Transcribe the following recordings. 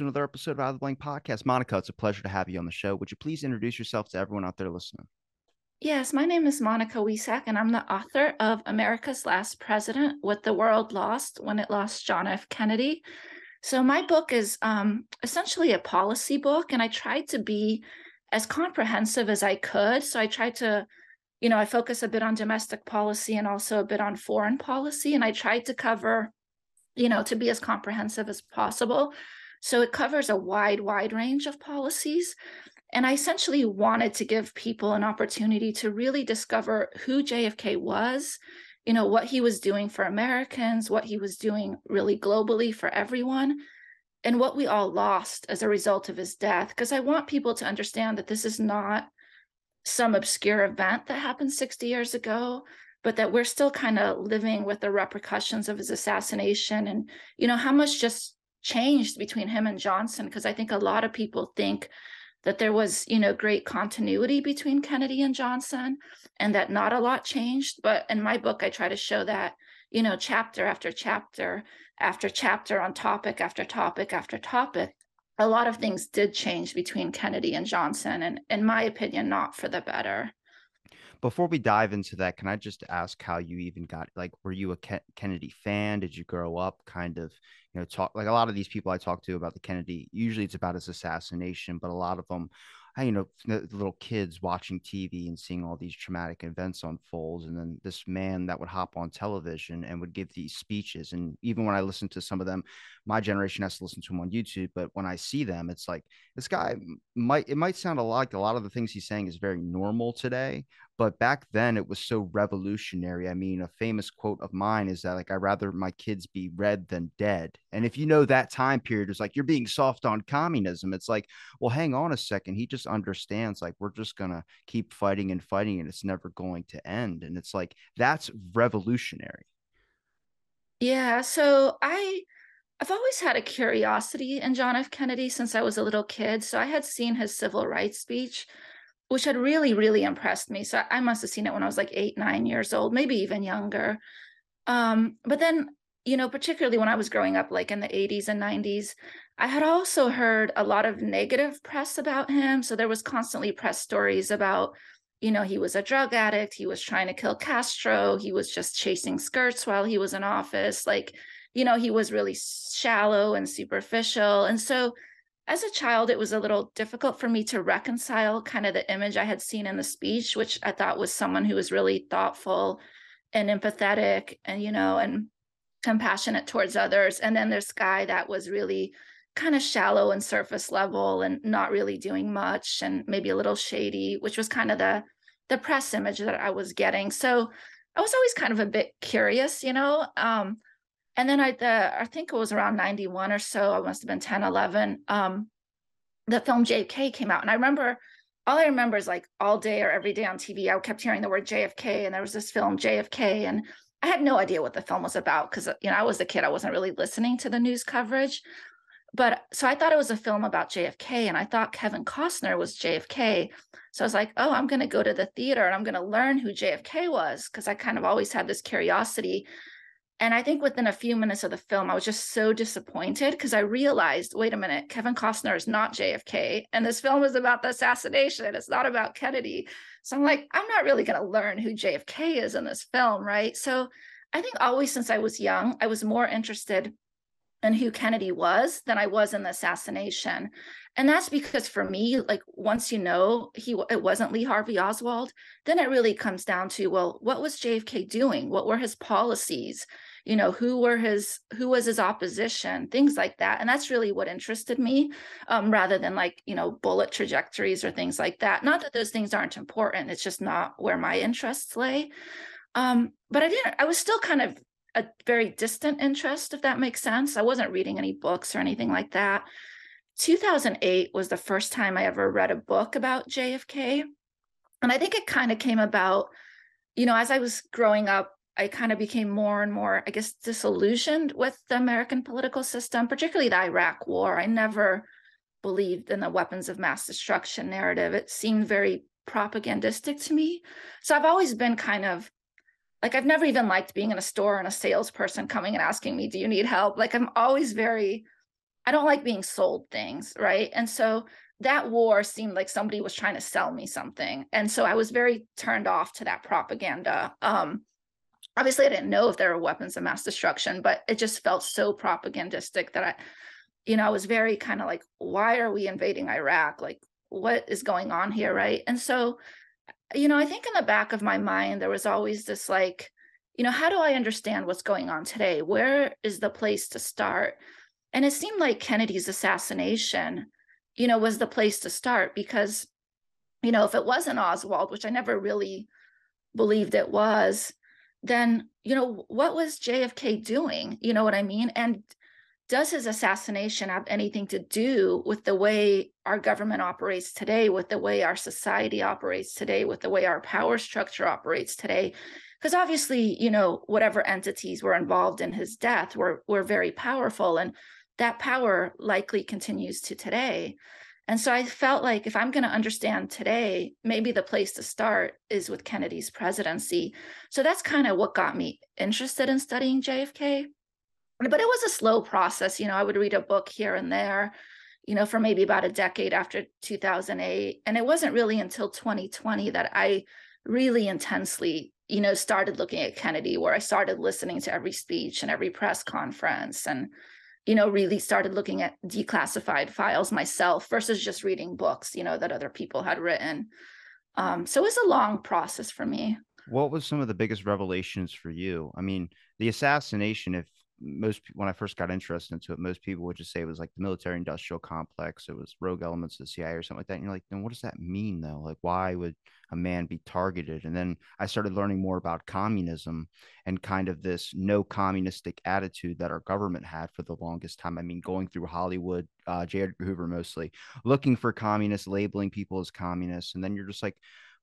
To another episode of Out of the Blank Podcast. Monika, it's a pleasure to have you on the show. Would you please introduce yourself to everyone out there listening? Yes, my name is Monika Wiesak, and I'm the author of America's Last President What the World Lost When It Lost John F. Kennedy. So, my book is um, essentially a policy book, and I tried to be as comprehensive as I could. So, I tried to, you know, I focus a bit on domestic policy and also a bit on foreign policy, and I tried to cover, you know, to be as comprehensive as possible. So it covers a wide, wide range of policies. And I essentially wanted to give people an opportunity to really discover who JFK was, you know, what he was doing for Americans, what he was doing really globally for everyone, and what we all lost as a result of his death. Because I want people to understand that this is not some obscure event that happened 60 years ago but that we're still kind of living with the repercussions of his assassination and you know how much just changed between him and Johnson because I think a lot of people think that there was, you know, great continuity between Kennedy and Johnson and that not a lot changed. But in my book, I try to show that, you know, chapter after chapter after chapter on topic after topic after topic, a lot of things did change between Kennedy and Johnson. And in my opinion, not for the better. Before we dive into that, can I just ask how you even got like, were you a Ke- Kennedy fan? Did you grow up kind of, you know, talk like a lot of these people I talk to about the Kennedy? Usually it's about his assassination, but a lot of them you know, little kids watching TV and seeing all these traumatic events unfold, and then this man that would hop on television and would give these speeches. And even when I listen to some of them, my generation has to listen to them on YouTube, but when I see them, it's like this guy might it might sound a lot like a lot of the things he's saying is very normal today, but back then it was so revolutionary. I mean, a famous quote of mine is that like I'd rather my kids be red than dead. And if you know that time period is like you're being soft on communism, it's like, well, hang on a second. He just understands like we're just gonna keep fighting and fighting and it's never going to end. And it's like that's revolutionary. Yeah. So I I've always had a curiosity in John F. Kennedy since I was a little kid. So I had seen his civil rights speech which had really, really impressed me. So I must have seen it when I was like eight, nine years old, maybe even younger. Um, but then, you know, particularly when I was growing up, like in the 80s and 90s, I had also heard a lot of negative press about him. So there was constantly press stories about, you know, he was a drug addict, he was trying to kill Castro, he was just chasing skirts while he was in office. Like, you know, he was really shallow and superficial. And so as a child, it was a little difficult for me to reconcile kind of the image I had seen in the speech, which I thought was someone who was really thoughtful and empathetic and, you know, and compassionate towards others. And then this guy that was really kind of shallow and surface level and not really doing much and maybe a little shady, which was kind of the the press image that I was getting. So I was always kind of a bit curious, you know. Um, and then I, the, I think it was around 91 or so, I must have been 10, 11. Um, the film JFK came out. And I remember, all I remember is like all day or every day on TV, I kept hearing the word JFK. And there was this film, JFK. And I had no idea what the film was about because, you know, I was a kid. I wasn't really listening to the news coverage. But so I thought it was a film about JFK and I thought Kevin Costner was JFK. So I was like, oh, I'm going to go to the theater and I'm going to learn who JFK was because I kind of always had this curiosity and I think within a few minutes of the film, I was just so disappointed because I realized, wait a minute, Kevin Costner is not JFK. And this film is about the assassination. It's not about Kennedy. So I'm like, I'm not really going to learn who JFK is in this film. Right. So I think always since I was young, I was more interested in who Kennedy was than I was in the assassination. And that's because for me, like once you know he it wasn't Lee Harvey Oswald, then it really comes down to well, what was JFK doing? What were his policies? You know who were his who was his opposition things like that and that's really what interested me um, rather than like you know bullet trajectories or things like that not that those things aren't important it's just not where my interests lay um, but i didn't i was still kind of a very distant interest, if that makes sense. I wasn't reading any books or anything like that. 2008 was the first time I ever read a book about JFK. And I think it kind of came about, you know, as I was growing up, I kind of became more and more, I guess, disillusioned with the American political system, particularly the Iraq War. I never believed in the weapons of mass destruction narrative. It seemed very propagandistic to me. So I've always been kind of like, I've never even liked being in a store and a salesperson coming and asking me, Do you need help? Like, I'm always very, I don't like being sold things. Right. And so that war seemed like somebody was trying to sell me something. And so I was very turned off to that propaganda. Um, obviously, I didn't know if there were weapons of mass destruction, but it just felt so propagandistic that I, you know, I was very kind of like, why are we invading Iraq? Like, what is going on here? Right. And so, you know, I think in the back of my mind, there was always this like, you know, how do I understand what's going on today? Where is the place to start? And it seemed like Kennedy's assassination, you know, was the place to start because, you know, if it wasn't Oswald, which I never really believed it was, then, you know, what was JFK doing? You know what I mean? And does his assassination have anything to do with the way our government operates today, with the way our society operates today, with the way our power structure operates today? Because obviously, you know, whatever entities were involved in his death were were very powerful, and that power likely continues to today. And so I felt like if I'm going to understand today, maybe the place to start is with Kennedy's presidency. So that's kind of what got me interested in studying JFK but it was a slow process you know i would read a book here and there you know for maybe about a decade after 2008 and it wasn't really until 2020 that i really intensely you know started looking at kennedy where i started listening to every speech and every press conference and you know really started looking at declassified files myself versus just reading books you know that other people had written. Um, so it was a long process for me. What was some of the biggest revelations for you? I mean the assassination if most when I first got interested into it, most people would just say it was like the military industrial complex. It was rogue elements of the CIA or something like that. And you're like, then what does that mean though? Like, why would a man be targeted? And then I started learning more about communism and kind of this no communistic attitude that our government had for the longest time. I mean, going through Hollywood, uh, J. Edgar Hoover mostly looking for communists, labeling people as communists, and then you're just like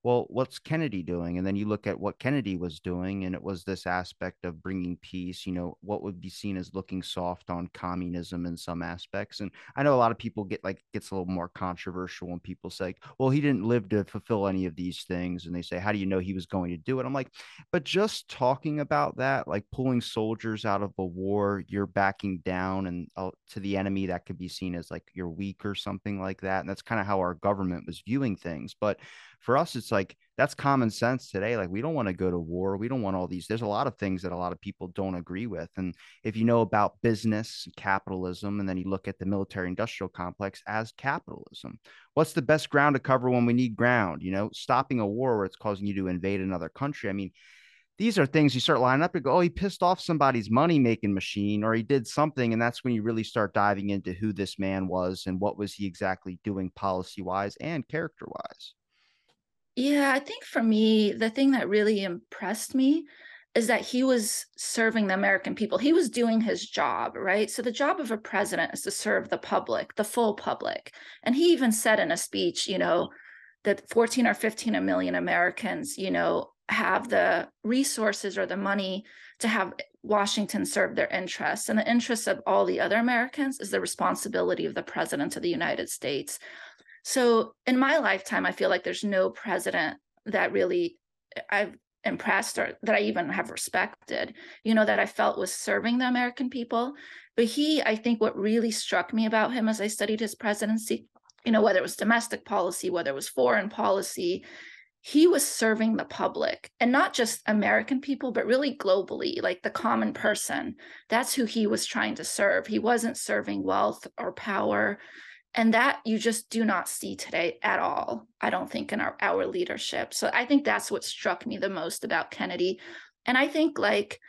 well, what's Kennedy doing? And then you look at what Kennedy was doing, and it was this aspect of bringing peace, you know, what would be seen as looking soft on communism in some aspects. And I know a lot of people get like, gets a little more controversial when people say, well, he didn't live to fulfill any of these things. And they say, how do you know he was going to do it? I'm like, but just talking about that, like pulling soldiers out of a war, you're backing down and uh, to the enemy, that could be seen as like you're weak or something like that. And that's kind of how our government was viewing things. But for us it's like that's common sense today like we don't want to go to war we don't want all these there's a lot of things that a lot of people don't agree with and if you know about business capitalism and then you look at the military industrial complex as capitalism what's the best ground to cover when we need ground you know stopping a war where it's causing you to invade another country i mean these are things you start lining up and go, oh, he pissed off somebody's money making machine or he did something. And that's when you really start diving into who this man was and what was he exactly doing policy wise and character wise. Yeah, I think for me, the thing that really impressed me is that he was serving the American people. He was doing his job, right? So the job of a president is to serve the public, the full public. And he even said in a speech, you know, that 14 or 15 million Americans, you know, have the resources or the money to have Washington serve their interests. And the interests of all the other Americans is the responsibility of the president of the United States. So in my lifetime, I feel like there's no president that really eh, I've impressed or that I even have respected, you know, that I felt was serving the American people. But he, I think what really struck me about him as I studied his presidency, you know, whether it was domestic policy, whether it was foreign policy, he was serving the public and not just American people, but really globally, like the common person. That's who he was trying to serve. He wasn't serving wealth or power and that you just do not see today at all i don't think in our, our leadership. So i think that's what struck me the most about kennedy. And i think like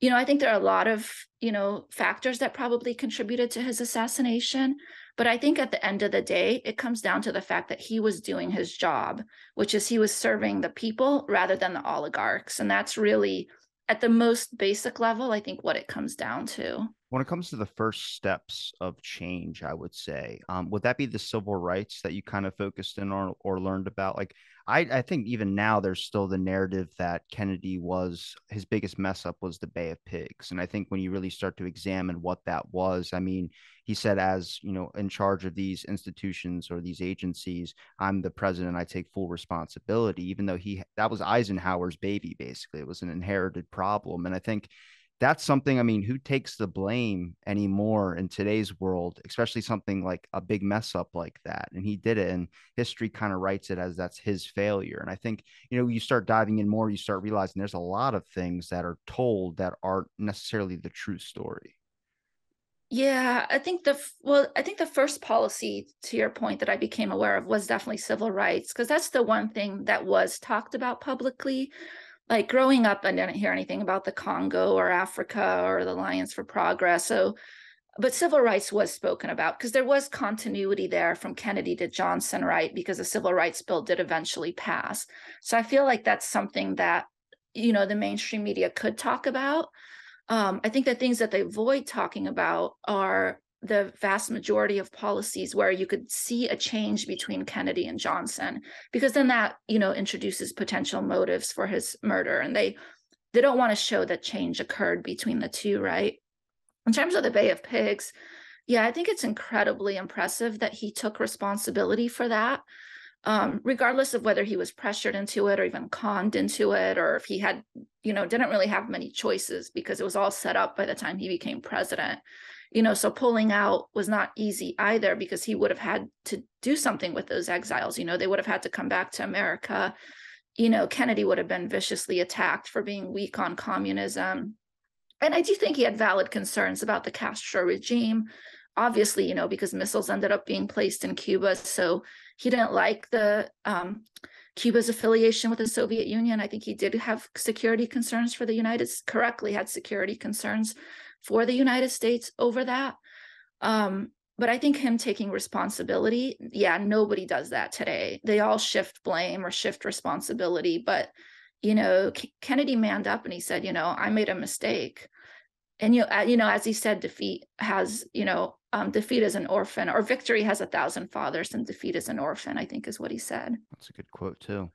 you know i think there are a lot of you know factors that probably contributed to his assassination. But i think at the end of the day it comes down to the fact that he was doing his job which is he was serving the people rather than the oligarchs. And that's really at the most basic level, I think what it comes down to. When it comes to the first steps of change, I would say, um, would that be the civil rights that you kind of focused in on or learned about? Like, I, I think even now there's still the narrative that Kennedy was his biggest mess up was the Bay of Pigs. And I think when you really start to examine what that was, I mean, he said, as you know, in charge of these institutions or these agencies, I'm the president, I take full responsibility, even though he that was Eisenhower's baby, basically. It was an inherited problem. And I think that's something i mean who takes the blame anymore in today's world especially something like a big mess up like that and he did it and history kind of writes it as that's his failure and i think you know you start diving in more you start realizing there's a lot of things that are told that aren't necessarily the true story yeah i think the well i think the first policy to your point that i became aware of was definitely civil rights because that's the one thing that was talked about publicly like growing up, I didn't hear anything about the Congo or Africa or the Alliance for Progress. So, but civil rights was spoken about because there was continuity there from Kennedy to Johnson, right? Because the civil rights bill did eventually pass. So I feel like that's something that, you know, the mainstream media could talk about. Um, I think the things that they avoid talking about are the vast majority of policies where you could see a change between Kennedy and Johnson because then that you know introduces potential motives for his murder and they they don't want to show that change occurred between the two right? In terms of the Bay of Pigs yeah I think it's incredibly impressive that he took responsibility for that um, regardless of whether he was pressured into it or even conned into it or if he had you know didn't really have many choices because it was all set up by the time he became president you know so pulling out was not easy either because he would have had to do something with those exiles you know they would have had to come back to america. You know kennedy would have been viciously attacked for being weak on communism. And i do think he had valid concerns about the castro regime obviously you know because missiles ended up being placed in cuba. So he didn't like the um, Cuba's affiliation with the Soviet Union. I think he did have security concerns for the United correctly had security concerns for the United States over that. Um, but I think him taking responsibility, yeah, nobody does that today. They all shift blame or shift responsibility. But, you know, Kennedy manned up and he said, you know, I made a mistake. And you, uh, you know, as he said, defeat has, you know, um, defeat is an orphan, or victory has a thousand fathers, and defeat is an orphan. I think is what he said. That's a good quote too.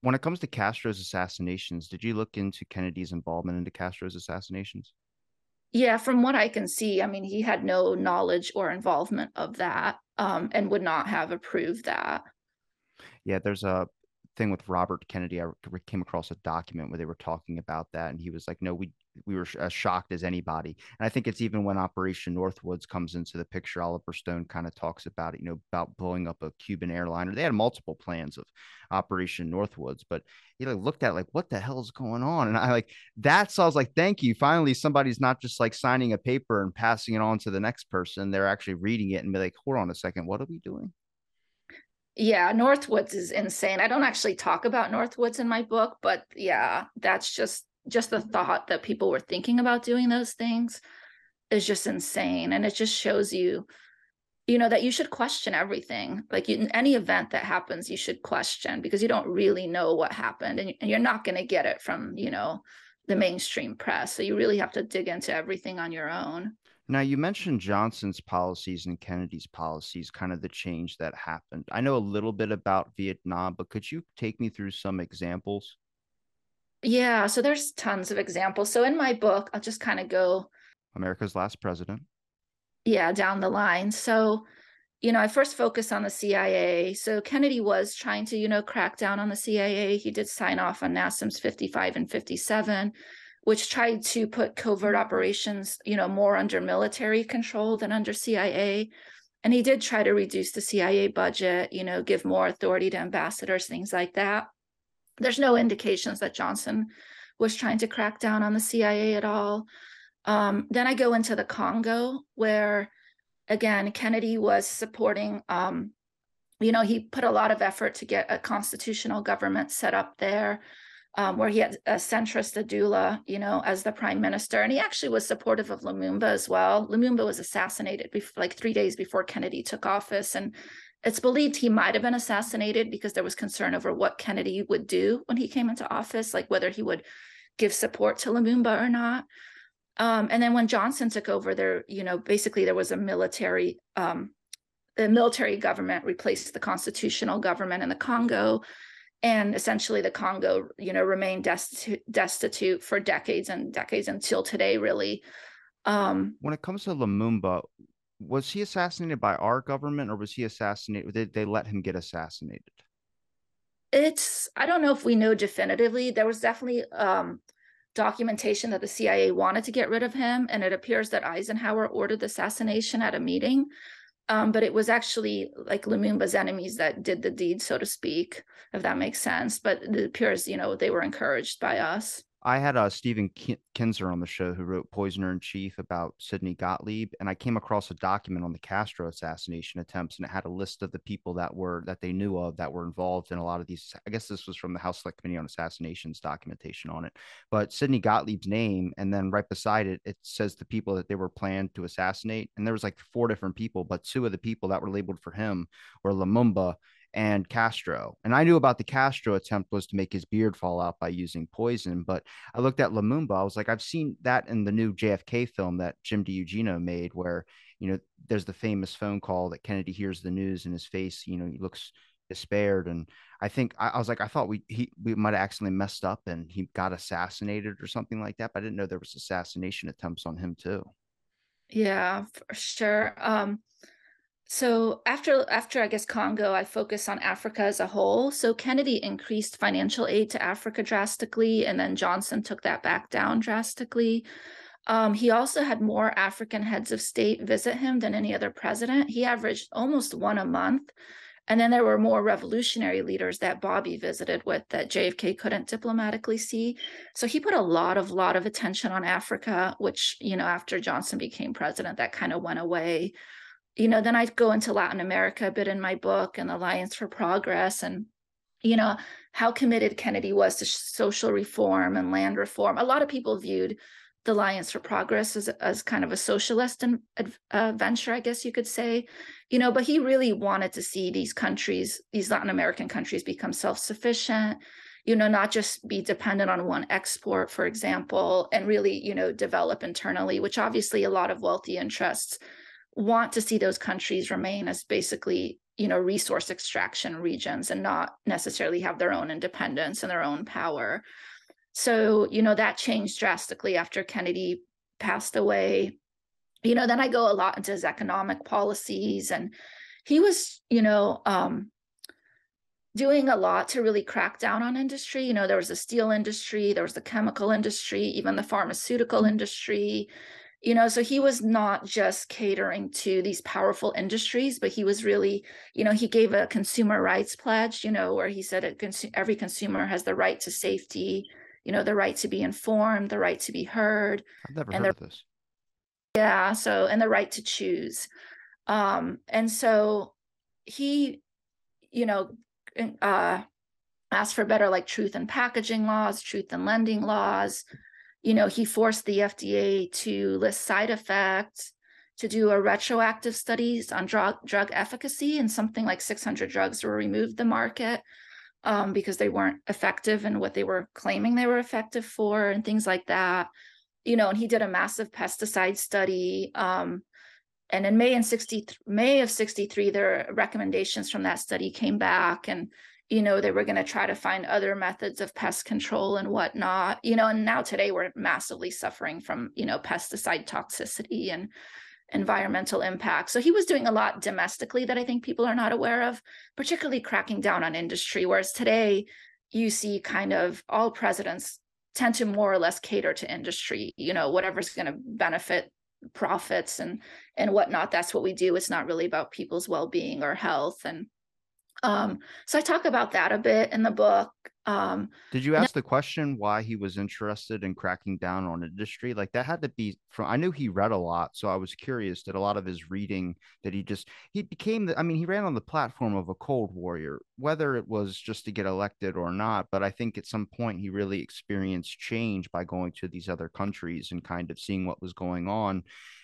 When it comes to Castro's assassinations, did you look into Kennedy's involvement into Castro's assassinations? Yeah, from what I can see, I mean, he had no knowledge or involvement of that um, and would not have approved that. Yeah, there's a thing with Robert Kennedy. I came across a document where they were talking about that, and he was like, "No, we we were as shocked as anybody." And I think it's even when Operation Northwoods comes into the picture, Oliver Stone kind of talks about it, you know, about blowing up a Cuban airliner. They had multiple plans of Operation Northwoods, but he looked at like, what the hell is going on? And I like that. So I was like, thank you. Finally, somebody's not just like signing a paper and passing it on to the next person. They're actually reading it and be like, hold on a second, what are we doing? Yeah, Northwoods is insane. I don't actually talk about Northwoods in my book, but yeah, that's just just the thought that people were thinking about doing those things is just insane and it just shows you you know that you should question everything like in any event that happens you should question because you don't really know what happened and you're not going to get it from you know the mainstream press so you really have to dig into everything on your own now, you mentioned Johnson's policies and Kennedy's policies, kind of the change that happened. I know a little bit about Vietnam, but could you take me through some examples? Yeah, so there's tons of examples. So in my book, I'll just kind of go America's last president. Yeah, down the line. So, you know, I first focus on the CIA. So Kennedy was trying to, you know, crack down on the CIA. He did sign off on NSAMs 55 and 57 which tried to put covert operations, you know, more under military control than under CIA. And he did try to reduce the CIA budget, you know, give more authority to ambassadors, things like that. There's no indications that Johnson was trying to crack down on the CIA at all. Um, then I go into the Congo, where again, Kennedy was supporting, um, you know, he put a lot of effort to get a constitutional government set up there um, where he had a centrist Adoula, you know, as the prime minister. And he actually was supportive of Lumumba as well. Lumumba was assassinated before, like three days before Kennedy took office. And it's believed he might have been assassinated because there was concern over what Kennedy would do when he came into office, like whether he would give support to Lumumba or not. Um, and then when Johnson took over, there, you know, basically there was a military, um, the military government replaced the constitutional government in the Congo, and essentially the Congo, you know, remained destitute, destitute for decades and decades until today, really. Um, when it comes to Lumumba, was he assassinated by our government or was he assassinated? Did they let him get assassinated? It's I don't know if we know definitively. There was definitely um, documentation that the CIA wanted to get rid of him, and it appears that Eisenhower ordered the assassination at a meeting. Um, but it was actually like Lumumba's enemies that did the deed, so to speak, if that makes sense. But it appears, you know, they were encouraged by us. I had uh, Stephen Kinzer on the show who wrote Poisoner in Chief about Sidney Gottlieb, and I came across a document on the Castro assassination attempts, and it had a list of the people that were that they knew of that were involved in a lot of these. I guess this was from the House Select Committee on Assassinations documentation on it, but Sidney Gottlieb's name, and then right beside it, it says the people that they were planned to assassinate, and there was like four different people, but two of the people that were labeled for him were Lumumba and Castro. And I knew about the Castro attempt was to make his beard fall out by using poison. But I looked at Lumumba. I was like, I've seen that in the new JFK film that Jim DiEugenio made, where, you know, there's the famous phone call that Kennedy hears the news in his face, you know, he looks despaired. And I think I, I was like, I thought we he we might have accidentally messed up and he got assassinated or something like that. But I didn't know there was assassination attempts on him too. Yeah, for sure. Um so after after I guess Congo, I focus on Africa as a whole. So Kennedy increased financial aid to Africa drastically, and then Johnson took that back down drastically. Um, he also had more African heads of state visit him than any other president. He averaged almost one a month. And then there were more revolutionary leaders that Bobby visited with that JFK couldn't diplomatically see. So he put a lot of lot of attention on Africa, which, you know, after Johnson became president, that kind of went away you know, then I go into Latin America a bit in my book and the Alliance for Progress and, you know, how committed Kennedy was to social reform and land reform. A lot of people viewed the Alliance for Progress as, as kind of a socialist and, uh, venture, I guess you could say, you know, but he really wanted to see these countries, these Latin American countries become self-sufficient, you know, not just be dependent on one export, for example, and really, you know, develop internally, which obviously a lot of wealthy interests want to see those countries remain as basically you know resource extraction regions and not necessarily have their own independence and their own power. So you know that changed drastically after kennedy passed away. You know then i go a lot into his economic policies and he was you know um, doing a lot to really crack down on industry. You know there was the steel industry there was the chemical industry even the pharmaceutical industry you know so he was not just catering to these powerful industries but he was really you know he gave a consumer rights pledge you know where he said every consumer has the right to safety you know the right to be informed the right to be heard i've never heard the, of this. Yeah so and the right to choose. Um and so he you know uh asked for better like truth and packaging laws truth and lending laws you know, he forced the FDA to list side effects, to do a retroactive studies on drug drug efficacy, and something like 600 drugs were removed the market um, because they weren't effective in what they were claiming they were effective for, and things like that. You know, and he did a massive pesticide study. Um, and in May and 60 May of 63, their recommendations from that study came back, and you know they were going to try to find other methods of pest control and whatnot you know and now today we're massively suffering from you know pesticide toxicity and environmental impact. So he was doing a lot domestically that i think people are not aware of particularly cracking down on industry whereas today you see kind of all presidents tend to more or less cater to industry you know whatever's going to benefit profits and and whatnot. That's what we do. It's not really about people's well-being or health and um, so I talk about that a bit in the book. Um, Did you ask the question why he was interested in cracking down on industry? Like that had to be from. I knew he read a lot, so I was curious that a lot of his reading that he just he became the. I mean, he ran on the platform of a cold warrior, whether it was just to get elected or not. But I think at some point he really experienced change by going to these other countries and kind of seeing what was going on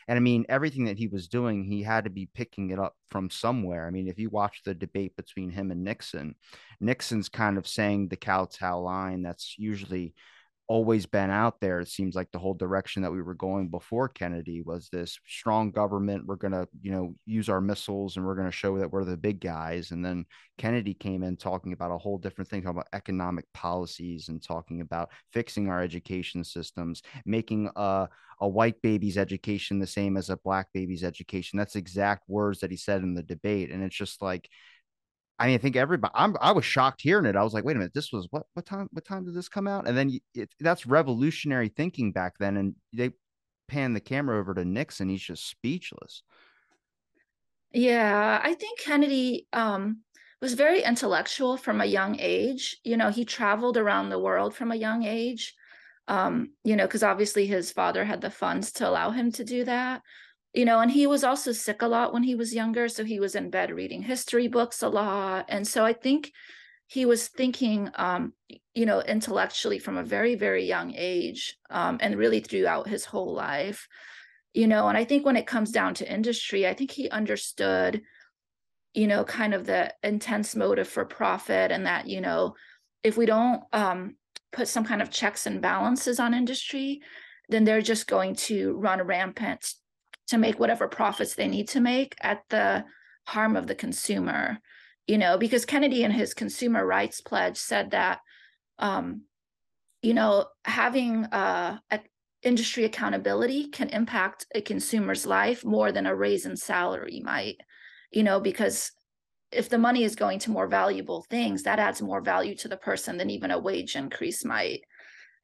and I mean, everything that he was doing, he had to be picking it up from somewhere. I mean, if you watch the debate between him and Nixon, Nixon's kind of saying the kowtow line that's usually always been out there. It seems like the whole direction that we were going before Kennedy was this strong government. We're going to, you know, use our missiles and we're going to show that we're the big guys. And then Kennedy came in talking about a whole different thing, talking about economic policies and talking about fixing our education systems, making a, a white baby's education the same as a black baby's education. That's exact words that he said in the debate. And it's just like, I mean, I think everybody. I'm. I was shocked hearing it. I was like, "Wait a minute, this was what? What time? What time did this come out?" And then it, that's revolutionary thinking back then. And they pan the camera over to Nixon. He's just speechless. Yeah, I think Kennedy um, was very intellectual from a young age. You know, he traveled around the world from a young age. Um, you know, because obviously his father had the funds to allow him to do that you know and he was also sick a lot when he was younger so he was in bed reading history books a lot and so i think he was thinking um, you know intellectually from a very very young age um, and really throughout his whole life you know and i think when it comes down to industry i think he understood you know kind of the intense motive for profit and that you know if we don't um, put some kind of checks and balances on industry then they're just going to run rampant to make whatever profits they need to make at the harm of the consumer you know because kennedy in his consumer rights pledge said that um, you know having uh, industry accountability can impact a consumer's life more than a raise in salary might you know because if the money is going to more valuable things that adds more value to the person than even a wage increase might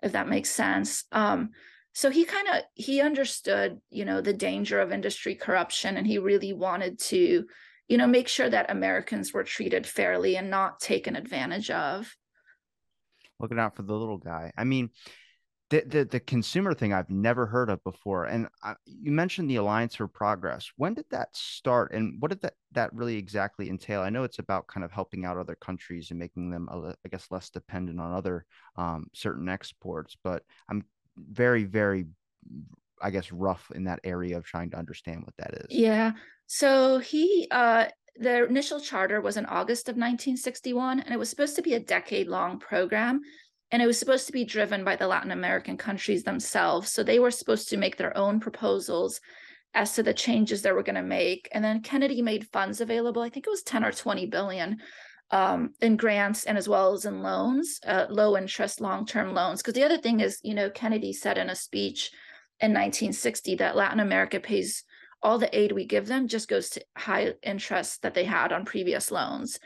if that makes sense. Um, so he kind of he understood you know the danger of industry corruption and he really wanted to you know make sure that americans were treated fairly and not taken advantage of looking out for the little guy i mean the, the, the consumer thing I've never heard of before. And I, you mentioned the Alliance for Progress. When did that start, and what did that that really exactly entail? I know it's about kind of helping out other countries and making them, I guess, less dependent on other um, certain exports. But I'm very, very, I guess, rough in that area of trying to understand what that is. Yeah. So he, uh, the initial charter was in August of 1961, and it was supposed to be a decade long program. And it was supposed to be driven by the Latin American countries themselves. So they were supposed to make their own proposals as to the changes they were going to make. And then Kennedy made funds available. I think it was 10 or 20 billion um, in grants and as well as in loans, uh, low interest, long term loans. Because the other thing is, you know, Kennedy said in a speech in 1960 that Latin America pays all the aid we give them just goes to high interest that they had on previous loans.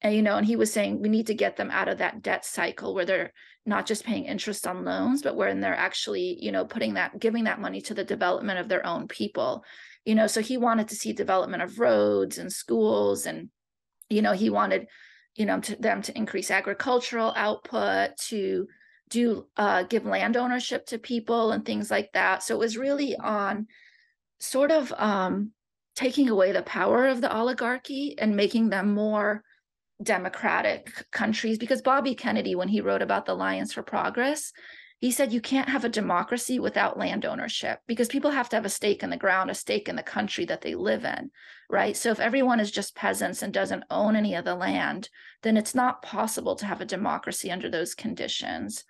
And, you know, and he was saying we need to get them out of that debt cycle where they're not just paying interest on loans, but when they're actually, you know, putting that, giving that money to the development of their own people. You know, so he wanted to see development of roads and schools and, you know, he wanted you know to them to increase agricultural output to do uh, give land ownership to people and things like that. So it was really on sort of um, taking away the power of the oligarchy and making them more democratic countries because bobby kennedy when he wrote about the alliance for progress he said you can't have a democracy without land ownership because people have to have a stake in the ground, a stake in the country that they live in, right? So if everyone is just peasants and doesn't own any of the land, then it's not possible to have a democracy under those conditions.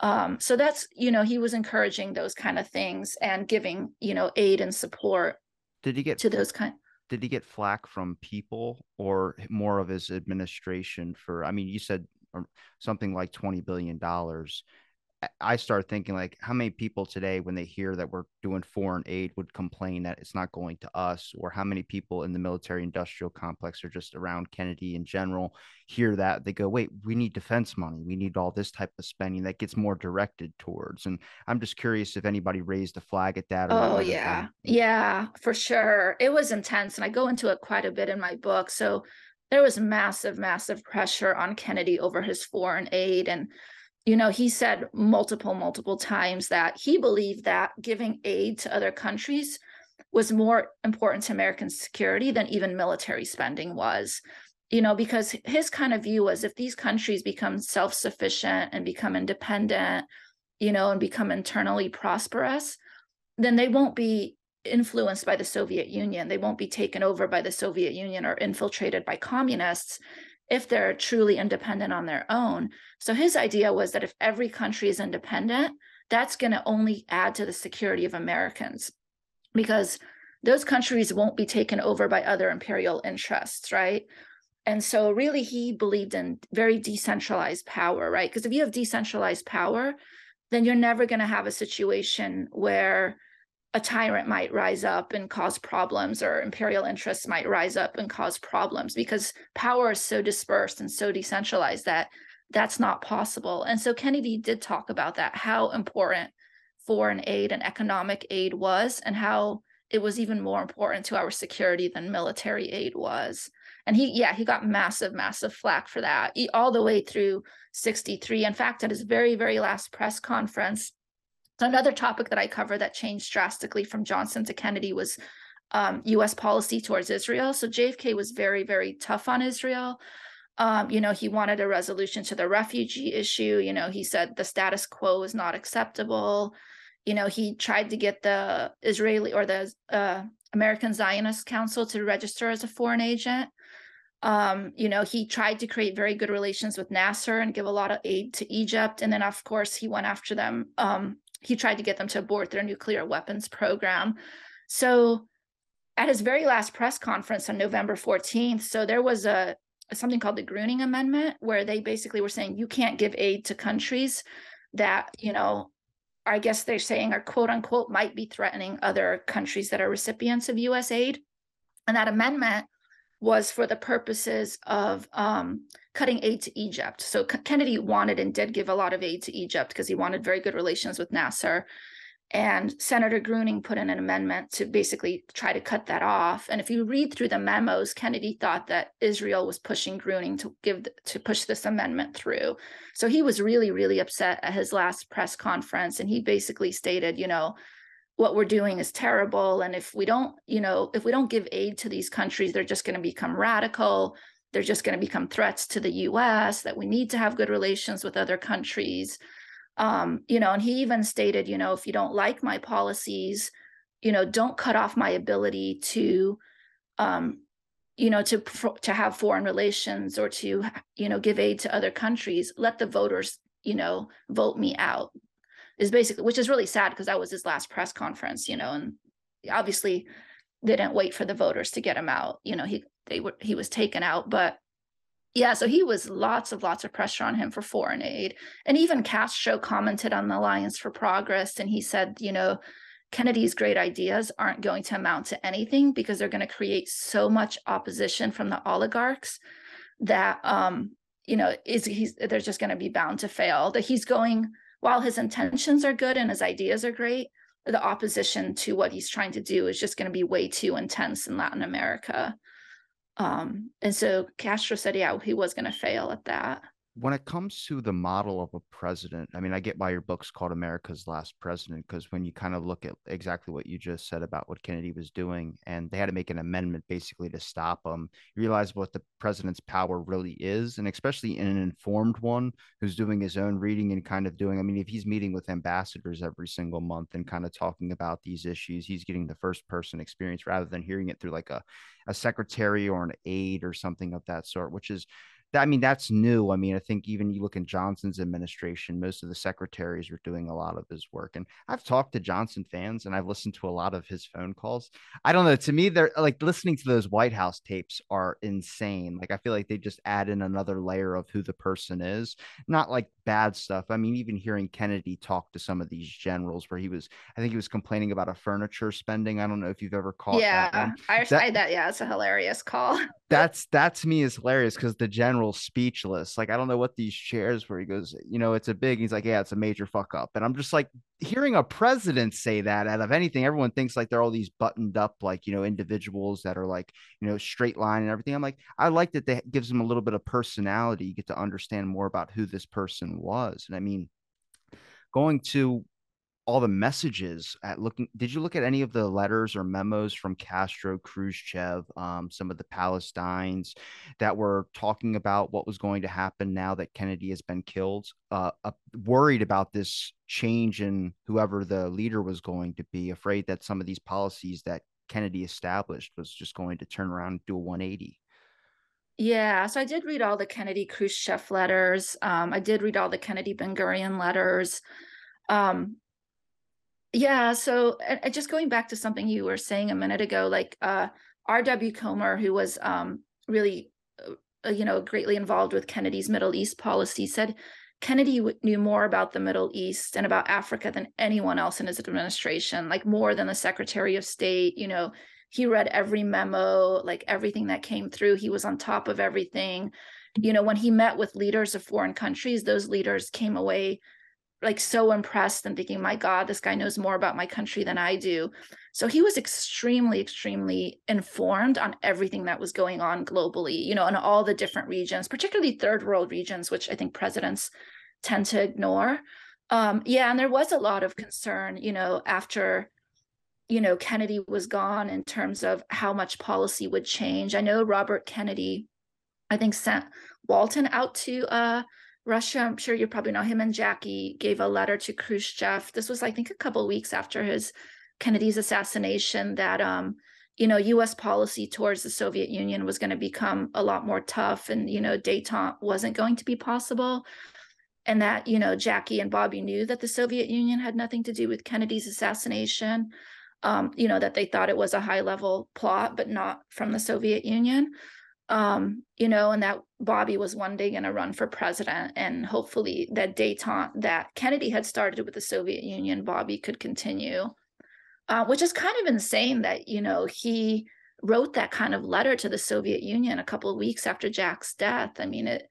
Um, so that's, you know, he was encouraging those kind of things and giving, you know, aid and support. Did he get to those kind? Did he get flack from people or more of his administration for? I mean, you said um, something like twenty billion dollars I start thinking like how many people today, when they hear that we're doing foreign aid, would complain that it's not going to us, or how many people in the military industrial complex or just around Kennedy in general hear that they go, wait, we need defense money, we need all this type of spending that gets more directed towards. And I'm just curious if anybody raised a flag at that. oh yeah, yeah, for sure. It was intense, and I go into it quite a bit in my book. So there was massive, massive pressure on Kennedy over his foreign aid and you know, he said multiple, multiple times that he believed that giving aid to other countries was more important to American security than even military spending was. You know, because his kind of view was if these countries become self sufficient and become independent, you know, and become internally prosperous, then they won't be influenced by the Soviet Union. They won't be taken over by the Soviet Union or infiltrated by communists if they're truly independent on their own. So his idea was that if every country is independent, that's going to only add to the security of Americans because those countries won't be taken over by other imperial interests, right? And so, really, he believed in very decentralized power, right? Because if you have decentralized power, then you're never going to have a situation where a tyrant might rise up and cause problems or imperial interests might rise up and cause problems because power is so dispersed and so decentralized that that's not possible. And so Kennedy did talk about that, how important foreign aid and economic aid was, and how it was even more important to our security than military aid was. And he, yeah, he got massive, massive flack for that all the way through 63. In fact, at his very, very last press conference, another topic that I cover that changed drastically from Johnson to Kennedy was um, U.S. policy towards Israel. So JFK was very, very tough on Israel. Um, you know, he wanted a resolution to the refugee issue. You know, he said the status quo is not acceptable. You know, he tried to get the Israeli or the uh, American Zionist Council to register as a foreign agent. Um, you know, he tried to create very good relations with Nasser and give a lot of aid to Egypt. And then, of course, he went after them um, he tried to get them to abort their nuclear weapons program. So at his very last press conference on November 14th, so there was a something called the Gruening Amendment where they basically were saying you can't give aid to countries that, you know, I guess they're saying are quote unquote might be threatening other countries that are recipients of US aid. And that amendment was for the purposes of um, cutting aid to Egypt. So Kennedy wanted and did give a lot of aid to Egypt because he wanted very good relations with Nasser. And Senator Gruening put in an amendment to basically try to cut that off. And if you read through the memos, Kennedy thought that Israel was pushing Gruening to give to push this amendment through. So he was really, really upset at his last press conference, and he basically stated, you know, what we're doing is terrible and if we don't you know if we don't give aid to these countries they're just going to become radical they're just going to become threats to the us that we need to have good relations with other countries. Um, you know and he even stated you know if you don't like my policies you know don't cut off my ability to um, you know to to have foreign relations or to you know give aid to other countries let the voters you know vote me out is basically which is really sad because that was his last press conference you know and obviously didn't wait for the voters to get him out you know he they were he was taken out but yeah so he was lots of lots of pressure on him for foreign aid. And even castro commented on the alliance for progress and he said you know kennedy's great ideas aren't going to amount to anything because they're going to create so much opposition from the oligarchs that um you know is he's they're just going to be bound to fail. That he's going while his intentions are good and his ideas are great, the opposition to what he's trying to do is just going to be way too intense in Latin America. Um, and so Castro said, yeah, he was going to fail at that when it comes to the model of a president, I mean, I get why your book's called America's Last President because when you kind of look at exactly what you just said about what Kennedy was doing, and they had to make an amendment basically to stop him, you realize what the president's power really is, and especially in an informed one who's doing his own reading and kind of doing. I mean, if he's meeting with ambassadors every single month and kind of talking about these issues, he's getting the first person experience rather than hearing it through like a a secretary or an aide or something of that sort, which is I mean, that's new. I mean, I think even you look in Johnson's administration, most of the secretaries are doing a lot of his work. And I've talked to Johnson fans and I've listened to a lot of his phone calls. I don't know. To me, they're like listening to those White House tapes are insane. Like, I feel like they just add in another layer of who the person is, not like bad stuff. I mean, even hearing Kennedy talk to some of these generals where he was, I think he was complaining about a furniture spending. I don't know if you've ever caught yeah, I that. that. Yeah, it's a hilarious call. that's that to me is hilarious because the general speechless. Like I don't know what these chairs where he goes, you know, it's a big. He's like, yeah, it's a major fuck up, and I'm just like hearing a president say that. Out of anything, everyone thinks like they're all these buttoned up, like you know, individuals that are like you know straight line and everything. I'm like, I like that that gives them a little bit of personality. You get to understand more about who this person was, and I mean, going to all the messages at looking did you look at any of the letters or memos from castro khrushchev um, some of the palestines that were talking about what was going to happen now that kennedy has been killed uh, uh, worried about this change in whoever the leader was going to be afraid that some of these policies that kennedy established was just going to turn around and do a 180 Yeah, so I did read all the Kennedy Khrushchev letters. Um, I did read all the Kennedy Ben Gurion letters. Um, yeah, so and just going back to something you were saying a minute ago, like uh, R.W. Komer, who was um, really, uh, you know, greatly involved with Kennedy's Middle East policy, said Kennedy knew more about the Middle East and about Africa than anyone else in his administration, like more than the Secretary of State. You know, he read every memo, like everything that came through. He was on top of everything. You know, when he met with leaders of foreign countries, those leaders came away like so impressed and thinking, my God, this guy knows more about my country than I do. So he was extremely, extremely informed on everything that was going on globally, you know, in all the different regions, particularly third world regions, which I think presidents tend to ignore. Um, yeah, and there was a lot of concern, you know, after you know Kennedy was gone in terms of how much policy would change. I know Robert Kennedy, I think sent Walton out to uh, Russia. I'm sure you probably know him and Jackie gave a letter to Khrushchev. This was, I think, a couple weeks after his Kennedy's assassination. That um, you know, U.S. policy towards the Soviet Union was going to become a lot more tough, and you know, détente wasn't going to be possible. And that you know, Jackie and Bobby knew that the Soviet Union had nothing to do with Kennedy's assassination. Um, you know, that they thought it was a high-level plot, but not from the Soviet Union um, you know, and that Bobby was one day going to run for president, and hopefully that détente that Kennedy had started with the Soviet Union, Bobby could continue. Uh, which is kind of insane that you know he wrote that kind of letter to the Soviet Union a couple of weeks after Jack's death. I mean, it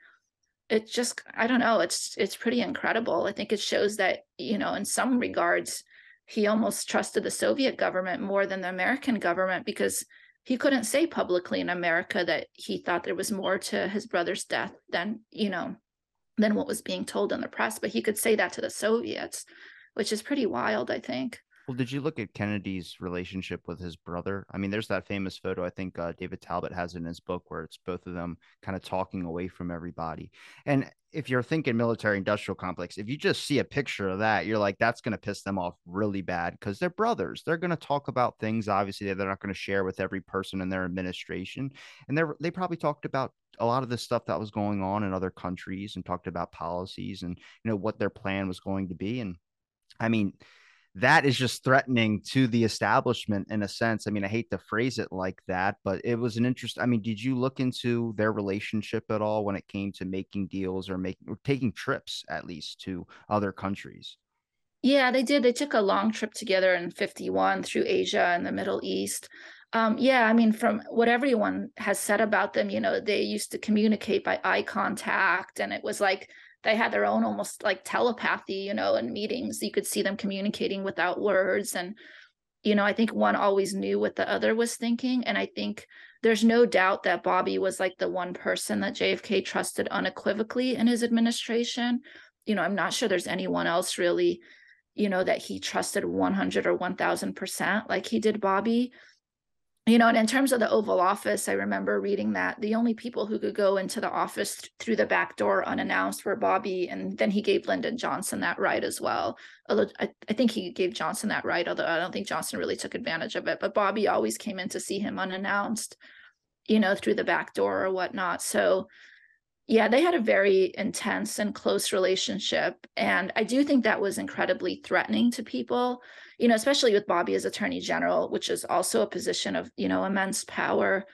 it just I don't know, it's it's pretty incredible. I think it shows that you know in some regards he almost trusted the Soviet government more than the American government because he couldn't say publicly in America that he thought there was more to his brother's death than, you know, than what was being told in the press, but he could say that to the Soviets, which is pretty wild, I think. Well, did you look at Kennedy's relationship with his brother? I mean, there's that famous photo I think uh, David Talbot has in his book where it's both of them kind of talking away from everybody. And if you're thinking military industrial complex, if you just see a picture of that, you're like, that's going to piss them off really bad because they're brothers. They're going to talk about things, obviously, that they're not going to share with every person in their administration. And they're, they probably talked about a lot of the stuff that was going on in other countries and talked about policies and, you know, what their plan was going to be. And I mean, that is just threatening to the establishment in a sense. I mean, I hate to phrase it like that, but it was an interest. I mean, did you look into their relationship at all when it came to making deals or making or taking trips at least to other countries? Yeah, they did. They took a long trip together in 51 through Asia and the Middle East. Um, yeah, I mean, from what everyone has said about them, you know, they used to communicate by eye contact, and it was like they had their own almost like telepathy, you know, in meetings. You could see them communicating without words. And, you know, I think one always knew what the other was thinking. And I think there's no doubt that Bobby was like the one person that JFK trusted unequivocally in his administration. You know, I'm not sure there's anyone else really, you know, that he trusted 100 or 1000% like he did Bobby you know, and in terms of the Oval Office, I remember reading that the only people who could go into the office th- through the back door unannounced were Bobby, and then he gave Lyndon Johnson that right as well. Although I, I think he gave Johnson that right, although I don't think Johnson really took advantage of it. But Bobby always came in to see him unannounced, you know, through the back door or whatnot. So, yeah, they had a very intense and close relationship, and I do think that was incredibly threatening to people you know, especially with Bobby as Attorney General, which is also a position of, you know, immense power,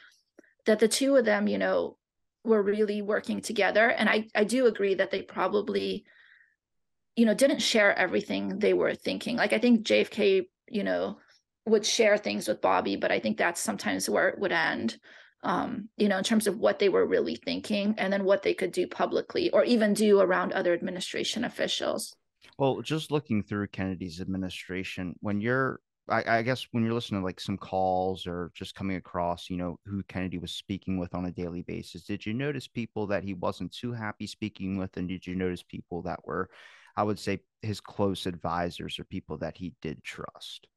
that the two of them, you know, were really working together. And I, I do agree that they probably, you know, didn't share everything they were thinking. Like I think JFK, you know, would share things with Bobby, but I think that's sometimes where it would end. Um, you know, in terms of what they were really thinking and then what they could do publicly or even do around other administration officials. Well, just looking through Kennedy's administration, when you're, I, I, guess, when you're listening to like some calls or just coming across, you know, who Kennedy was speaking with on a daily basis, did you notice people that he wasn't too happy speaking with? And did you notice people that were, I would say, his close advisors or people that he did trust?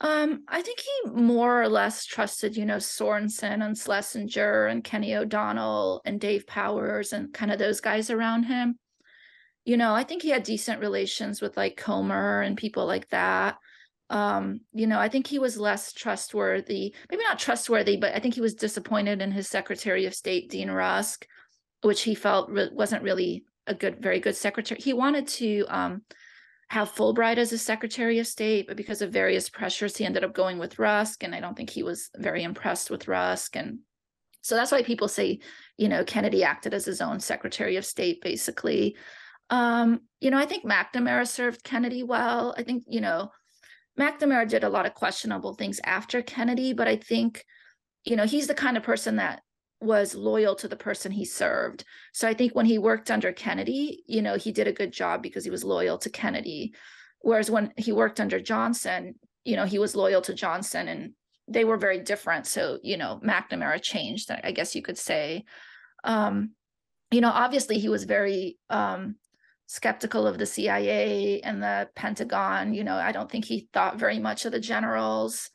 Um, I think he more or less trusted, you know, Sorensen and Schlesinger and Kenny O'Donnell and Dave Powers and kind of those guys around him you know, I think he had decent relations with like Komer and people like that. Um, you know, I think he was less trustworthy, maybe not trustworthy, but I think he was disappointed in his Secretary of State, Dean Rusk, which he felt re- wasn't really a good, very good secretary. He wanted to um, have Fulbright as a Secretary of State, but because of various pressures, he ended up going with Rusk, and I don't think he was very impressed with Rusk. And so that's why people say, you know, Kennedy acted as his own Secretary of State, basically. Um, you know, I think McNamara served Kennedy well. I think, you know, McNamara did a lot of questionable things after Kennedy, but I think, you know, he's the kind of person that was loyal to the person he served. So I think when he worked under Kennedy, you know, he did a good job because he was loyal to Kennedy. Whereas when he worked under Johnson, you know, he was loyal to Johnson and they were very different. So, you know, McNamara changed, I guess you could say. Um, you know, obviously he was very um, skeptical of the CIA and the Pentagon. You know, I don't think he thought very much of the generals.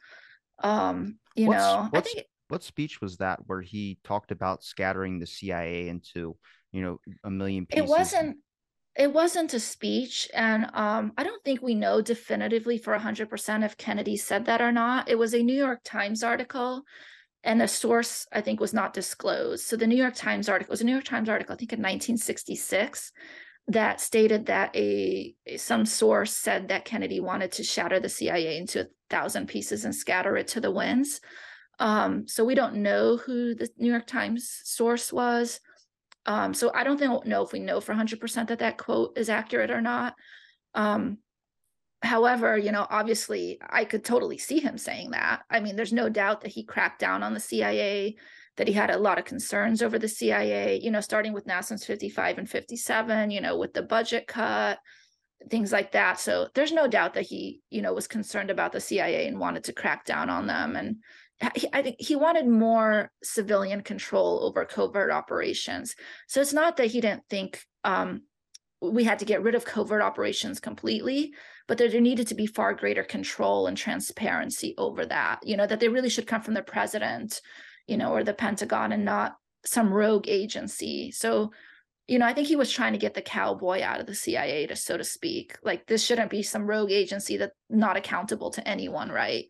Um, you what's, know, what's, I think what speech was that where he talked about scattering the CIA into, you know, a million pieces? It wasn't it wasn't a speech and um, i don't think we know definitively for 100% if kennedy said that or not it was a new york times article and the source i think was not disclosed so the new york times article was a new york times article i think in 1966 that stated that a some source said that Kennedy wanted to shatter the CIA into a thousand pieces and scatter it to the winds. Um, so we don't know who the New York Times source was. Um, so I don't think, know if we know for 100% that that quote is accurate or not. Um, however, you know, obviously I could totally see him saying that. I mean, there's no doubt that he cracked down on the CIA that he had a lot of concerns over the CIA, you know, starting with NSAMs 55 and 57, you know, with the budget cut, things like that. So there's no doubt that he, you know, was concerned about the CIA and wanted to crack down on them. And he, I think he wanted more civilian control over covert operations. So it's not that he didn't think um, we had to get rid of covert operations completely, but there, there needed to be far greater control and transparency over that. You know, that they really should come from the president you know, or the Pentagon and not some rogue agency. So, you know, I think he was trying to get the cowboy out of the CIA, to so to speak. Like this shouldn't be some rogue agency that's not accountable to anyone, right?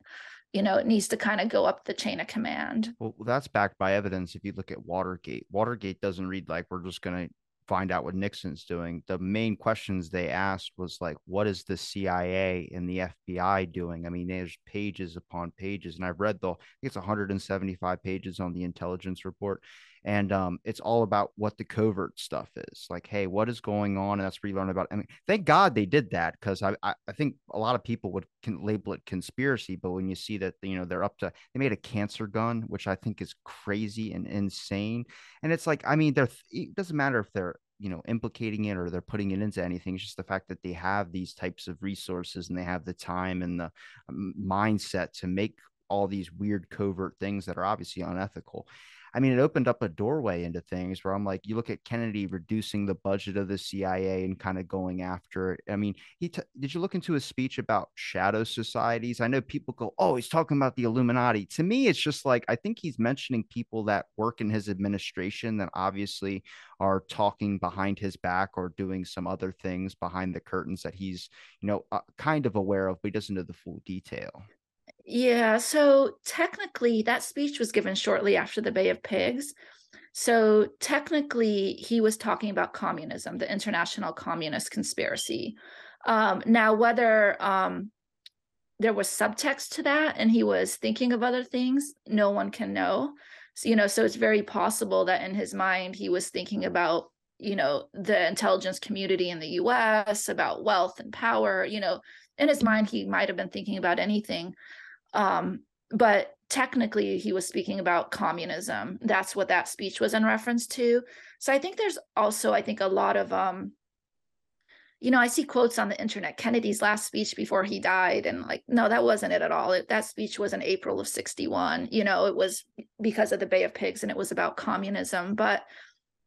You know, it needs to kind of go up the chain of command. Well, that's backed by evidence. If you look at Watergate, Watergate doesn't read like we're just going to find out what Nixon's doing. The main questions they asked was like, what is the CIA and the FBI doing? I mean, there's pages upon pages, and I've read the, it's 175 pages on the intelligence report. And um, it's all about what the covert stuff is. Like, hey, what is going on? And that's where you learn about. I mean, thank God they did that because I, I, I think a lot of people would label it conspiracy, but when you see that you know they're up to, they made a cancer gun, which I think is crazy and insane. And it's like, I mean, they're it doesn't matter if they're you know implicating it or they're putting it into anything it's just the fact that they have these types of resources and they have the time and the um, mindset to make all these weird covert things that are obviously unethical I mean, it opened up a doorway into things where I'm like, you look at Kennedy reducing the budget of the CIA and kind of going after it. I mean, he t- did you look into his speech about shadow societies? I know people go, oh, he's talking about the Illuminati. To me, it's just like I think he's mentioning people that work in his administration that obviously are talking behind his back or doing some other things behind the curtains that he's, you know, uh, kind of aware of, but he doesn't know the full detail. Yeah, so technically that speech was given shortly after the Bay of Pigs. So technically he was talking about communism, the international communist conspiracy. Um, now, whether um, there was subtext to that and he was thinking of other things, no one can know. So, you know, so it's very possible that in his mind he was thinking about, you know, the intelligence community in the US, about wealth and power, you know, in his mind he might have been thinking about anything um, but technically, he was speaking about communism. That's what that speech was in reference to. So I think there's also, I think, a lot of, um, you know, I see quotes on the internet, Kennedy's last speech before he died, and like, no, that wasn't it at all. It, that speech was in April of 61. You know, it was because of the Bay of Pigs and it was about communism. But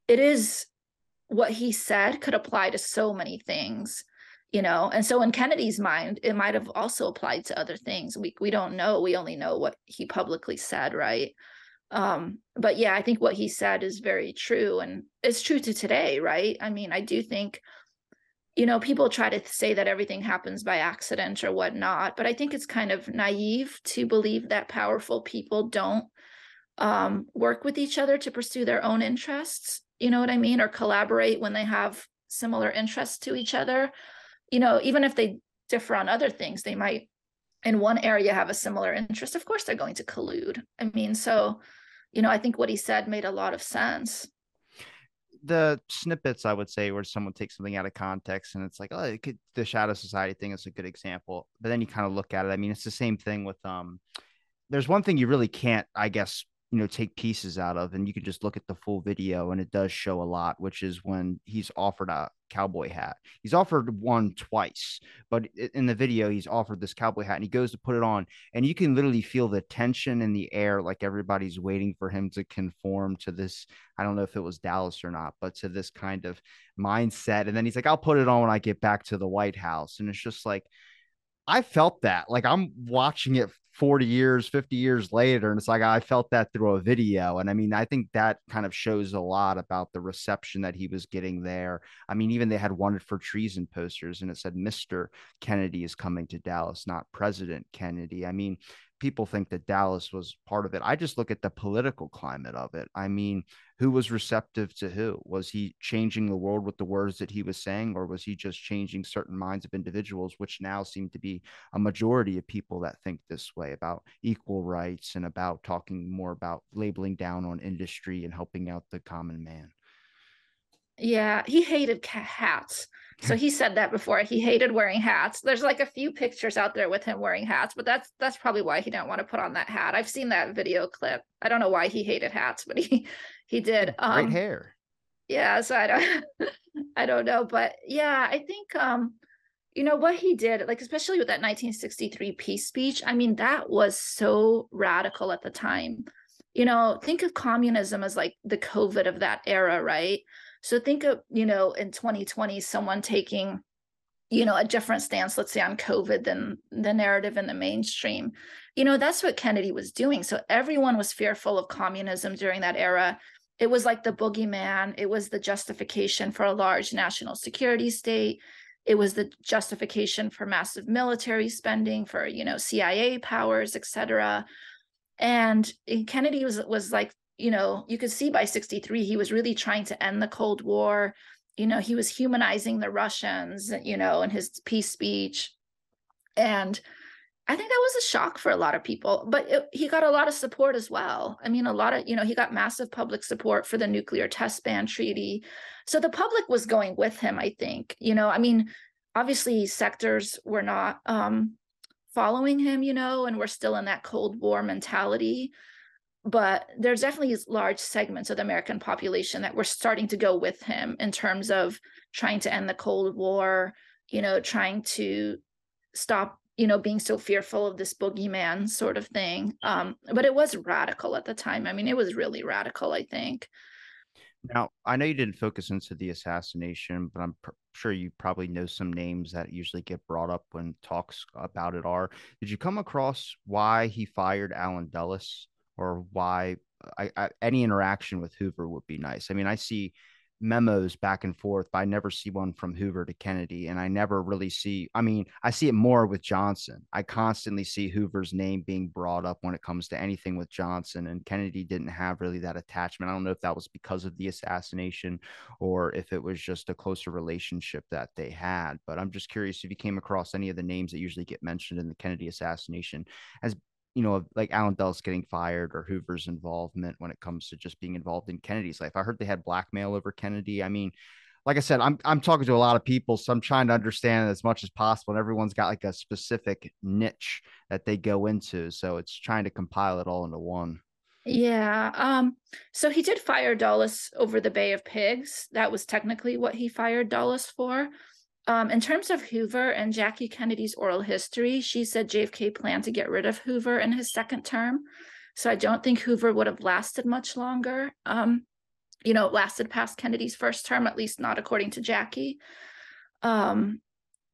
it is what he said could apply to so many things you know and so in kennedy's mind it might have also applied to other things we we don't know we only know what he publicly said right um but yeah i think what he said is very true and it's true to today right i mean i do think you know, people try to say that everything happens by accident or whatnot, but I think it's kind of naive to believe that powerful people don't um, work with each other to pursue their own interests. You know what I mean? Or collaborate when they have similar interests to each other. You know, even if they differ on other things, they might in one area have a similar interest. Of course, they're going to collude. I mean, so, you know, I think what he said made a lot of sense the snippets I would say where someone takes something out of context and it's like, oh, it could, the shadow society thing is a good example. But then you kind of look at it. I mean, it's the same thing with um. There's one thing you really can't, I guess, you know take pieces out of and you can just look at the full video and it does show a lot which is when he's offered a cowboy hat he's offered one twice but in the video he's offered this cowboy hat and he goes to put it on and you can literally feel the tension in the air like everybody's waiting for him to conform to this i don't know if it was dallas or not but to this kind of mindset and then he's like i'll put it on when i get back to the white house and it's just like I felt that. Like I'm watching it 40 years, 50 years later. And it's like I felt that through a video. And I mean, I think that kind of shows a lot about the reception that he was getting there. I mean, even they had wanted for treason posters and it said, Mr. Kennedy is coming to Dallas, not President Kennedy. I mean, people think that Dallas was part of it. I just look at the political climate of it. I mean, who was receptive to who? Was he changing the world with the words that he was saying, or was he just changing certain minds of individuals, which now seem to be a majority of people that think this way about equal rights and about talking more about labeling down on industry and helping out the common man? Yeah, he hated hats. So he said that before. He hated wearing hats. There's like a few pictures out there with him wearing hats, but that's that's probably why he didn't want to put on that hat. I've seen that video clip. I don't know why he hated hats, but he he did. Um, Great hair. Yeah, so I don't I don't know, but yeah, I think um you know what he did, like especially with that 1963 peace speech. I mean, that was so radical at the time. You know, think of communism as like the COVID of that era, right? So think of, you know, in 2020, someone taking, you know, a different stance, let's say on COVID than the narrative in the mainstream. You know, that's what Kennedy was doing. So everyone was fearful of communism during that era. It was like the boogeyman, it was the justification for a large national security state. It was the justification for massive military spending, for you know CIA powers, et cetera. And eh, Kennedy was was like you know, you could see by 63, he was really trying to end the Cold War. You know, he was humanizing the Russians, you know, in his peace speech. And I think that was a shock for a lot of people, but it, he got a lot of support as well. I mean, a lot of, you know, he got massive public support for the nuclear test ban treaty. So the public was going with him, I think. You know, I mean, obviously sectors were not um, following him, you know, and we're still in that Cold War mentality but there's definitely large segments of the American population that were starting to go with him in terms of trying to end the Cold War, you know, trying to stop, you know, being so fearful of this boogeyman sort of thing. Um, but it was radical at the time. I mean, it was really radical, I think. Now, I know you didn't focus into the assassination, but I'm pr- sure you probably know some names that usually get brought up when talks about it are. Did you come across why he fired Allen Dulles? Or why I, I, any interaction with Hoover would be nice. I mean, I see memos back and forth, but I never see one from Hoover to Kennedy. And I never really see, I mean, I see it more with Johnson. I constantly see Hoover's name being brought up when it comes to anything with Johnson. And Kennedy didn't have really that attachment. I don't know if that was because of the assassination or if it was just a closer relationship that they had. But I'm just curious if you came across any of the names that usually get mentioned in the Kennedy assassination as you know, like Allen Dulles getting fired or Hoover's involvement when it comes to just being involved in Kennedy's life. I heard they had blackmail over Kennedy. I mean, like I said, I'm I'm talking to a lot of people, so I'm trying to understand as much as possible. And everyone's got like a specific niche that they go into, so it's trying to compile it all into one. Yeah. Um. So he did fire Dulles over the Bay of Pigs. That was technically what he fired Dulles for. Um, in terms of Hoover and Jackie Kennedy's oral history, she said JFK planned to get rid of Hoover in his second term. So I don't think Hoover would have lasted much longer. Um, you know, it lasted past Kennedy's first term, at least not according to Jackie. Um,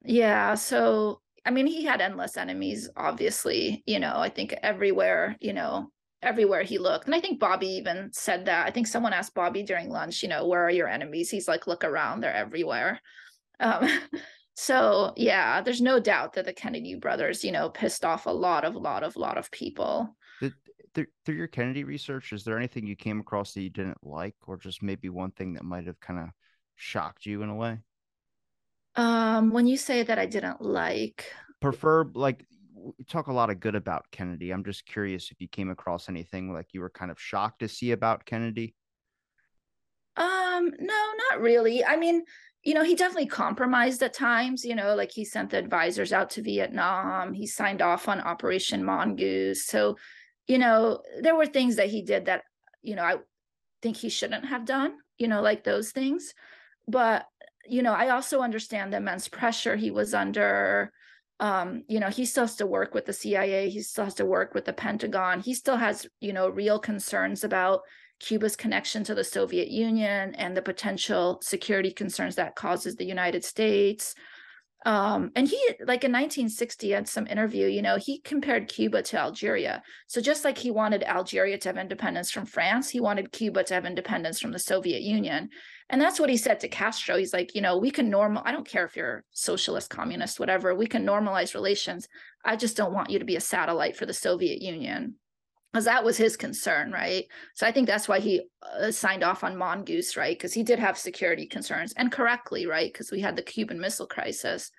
yeah, so I mean, he had endless enemies, obviously, you know, I think everywhere, you know, everywhere he looked. And I think Bobby even said that. I think someone asked Bobby during lunch, you know, where are your enemies? He's like, look around, they're everywhere Um, so yeah, there's no doubt that the Kennedy brothers, you know, pissed off a lot of, lot of, lot of people. Did, through, through your Kennedy research, is there anything you came across that you didn't like, or just maybe one thing that might have kind of shocked you in a way? Um, when you say that I didn't like, prefer like we talk a lot of good about Kennedy. I'm just curious if you came across anything like you were kind of shocked to see about Kennedy. Um, no, not really. I mean, you know, he definitely compromised at times, you know, like he sent the advisors out to Vietnam, he signed off on Operation Mongoose. So, you know, there were things that he did that, you know, I think he shouldn't have done, you know, like those things. But, you know, I also understand the immense pressure he was under. Um, you know, he still has to work with the CIA, he still has to work with the Pentagon, he still has, you know, real concerns about Cuba's connection to the Soviet Union and the potential security concerns that causes the United States. Um, and he, like in 1960, had some interview, you know, he compared Cuba to Algeria. So just like he wanted Algeria to have independence from France, he wanted Cuba to have independence from the Soviet Union. And that's what he said to Castro. He's like, you know, we can normal, I don't care if you're socialist, communist, whatever, we can normalize relations. I just don't want you to be a satellite for the Soviet Union because that was his concern, right? So I think that's why he uh, signed off on Mongoose, right? Because he did have security concerns, and correctly, right? Because we had the Cuban Missile Crisis.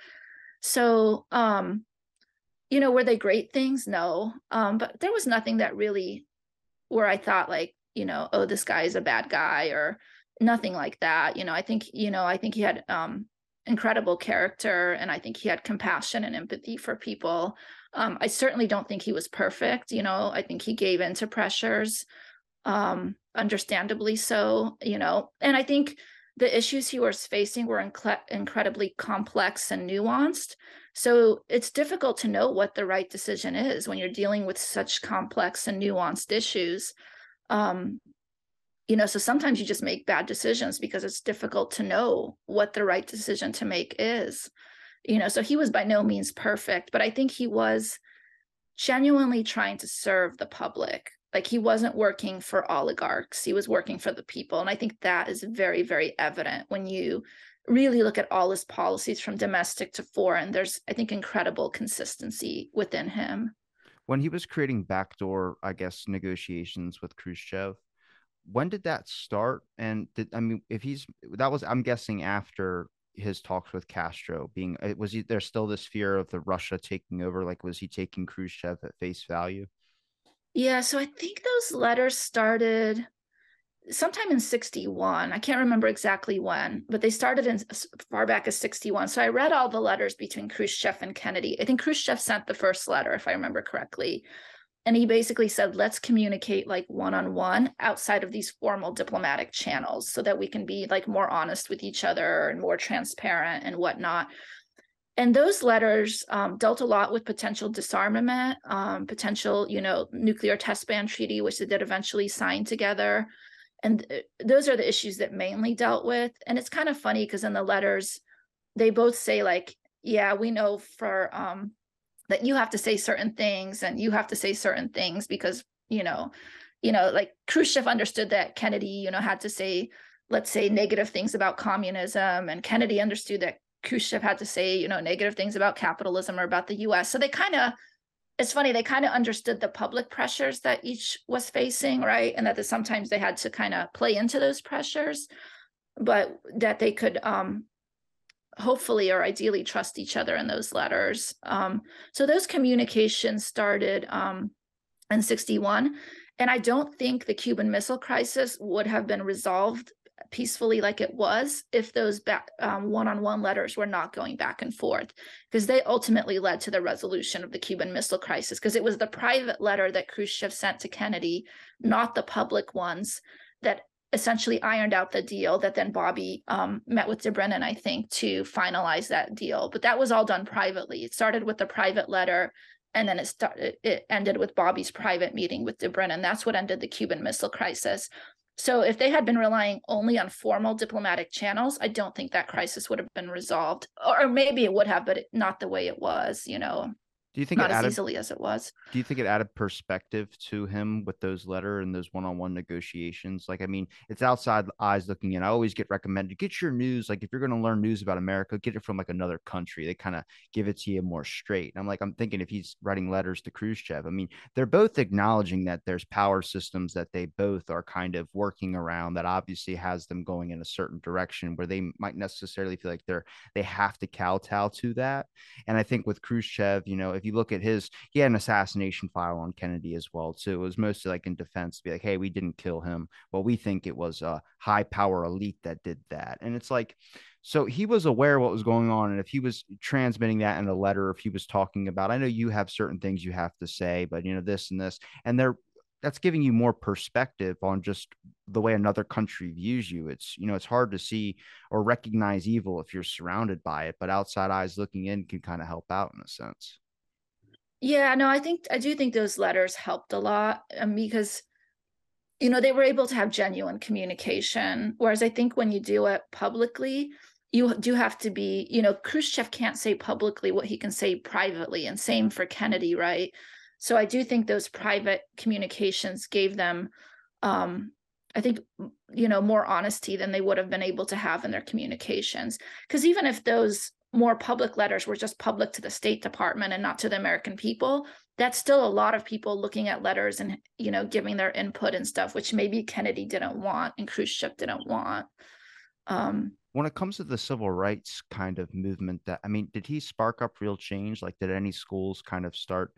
So, um, you know, were they great things? No, um, but there was nothing that really where I thought like, you know, oh, this guy is a bad guy or nothing like that. You know, I think, you know, I think he had um, incredible character, and I think he had compassion and empathy for people. Um, I certainly don't think he was perfect. You know, I think he gave in to pressures, um, understandably so, you know, and I think the issues he was facing were inc- incredibly complex and nuanced. So it's difficult to know what the right decision is when you're dealing with such complex and nuanced issues. Um, you know, so sometimes you just make bad decisions because it's difficult to know what the right decision to make is you know so he was by no means perfect but i think he was genuinely trying to serve the public. Like he wasn't working for oligarchs he was working for the people and i think that is very very evident when you really look at all his policies from domestic to foreign there's i think incredible consistency within him. When he was creating backdoor i guess negotiations with khrushchev when did that start? And did i mean if he's that was i'm guessing after his talks with Castro being uh, was he there's still this fear of the Russia taking over like was he taking Khrushchev at face value? Yeah so I think those letters started sometime in 61 I can't remember exactly when but they started in as far back as 61 so I read all the letters between Khrushchev and Kennedy. I think Khrushchev sent the first letter if I remember correctly and he basically said let's communicate like one-on-one outside of these formal diplomatic channels so that we can be like more honest with each other and more transparent and whatnot. And those letters um, dealt a lot with potential disarmament um, potential you know nuclear test ban treaty which they did eventually sign together. And uh, those are the issues that mainly dealt with. And it's kind of funny because in the letters they both say like yeah we know for um, that you have to say certain things and you have to say certain things because you know you know like khrushchev understood that kennedy you know had to say let's say negative things about communism and kennedy understood that khrushchev had to say you know negative things about capitalism or about the us so they kind of it's funny they kind of understood the public pressures that each was facing right? And that the, sometimes they had to kind of play into those pressures but that they could um hopefully or ideally trust each other in those letters. Um, so those communications started um, in 61. And I don't think the Cuban Missile Crisis would have been resolved peacefully like it was if those um, one-on-one letters were not going back and forth because they ultimately led to the resolution of the cuban missile crisis because it was the private letter that khrushchev sent to kennedy not the public ones that essentially ironed out the deal that then Bobby um, met with Dobrynin, I think, to finalize that deal. But that was all done privately. It started with a private letter, and then it started. It ended with Bobby's private meeting with Dobrynin. That's what ended the Cuban Missile Crisis. So if they had been relying only on formal diplomatic channels, I don't think that crisis would have been resolved, or maybe it would have, but not the way it was. You know. Do you think not it as added, easily as it was. do you think it added perspective to him with those letter and those one-on-one negotiations? Like, I mean, it's outside eyes looking in. I always get recommended get your news. Like, if you're going to learn news about America, get it from like another country. They kind of give it to you more straight. And I'm like, I'm thinking if he's writing letters to Khrushchev, I mean, they're both acknowledging that there's power systems that they both are kind of working around that obviously has them going in a certain direction where they might necessarily feel like they're they have to kowtow to that. And I think with Khrushchev, you know, if you look at his he had an assassination file on Kennedy as well too. It was mostly like in defense to be like, hey, we didn't kill him. Well, we think it was a high power elite that did that. And it's like, so he was aware what was going on. And if he was transmitting that in a letter, if he was talking about, I know you have certain things you have to say, but you know, this and this, and they're that's giving you more perspective on just the way another country views you. It's, you know, it's hard to see or recognize evil if you're surrounded by it, but outside eyes looking in can kind of help out in a sense. Yeah, no, I think I do think those letters helped a lot um, because you know they were able to have genuine communication. Whereas I think when you do it publicly, you do have to be, you know, Khrushchev can't say publicly what he can say privately, and same for Kennedy, right? So I do think those private communications gave them, um, I think, you know, more honesty than they would have been able to have in their communications. Because even if those more public letters were just public to the State Department and not to the American people, that's still a lot of people looking at letters and you know giving their input and stuff, which maybe Kennedy didn't want and Khrushchev didn't want. Um, when it comes to the civil rights kind of movement, that I mean, did he spark up real change? Like, did any schools kind of start,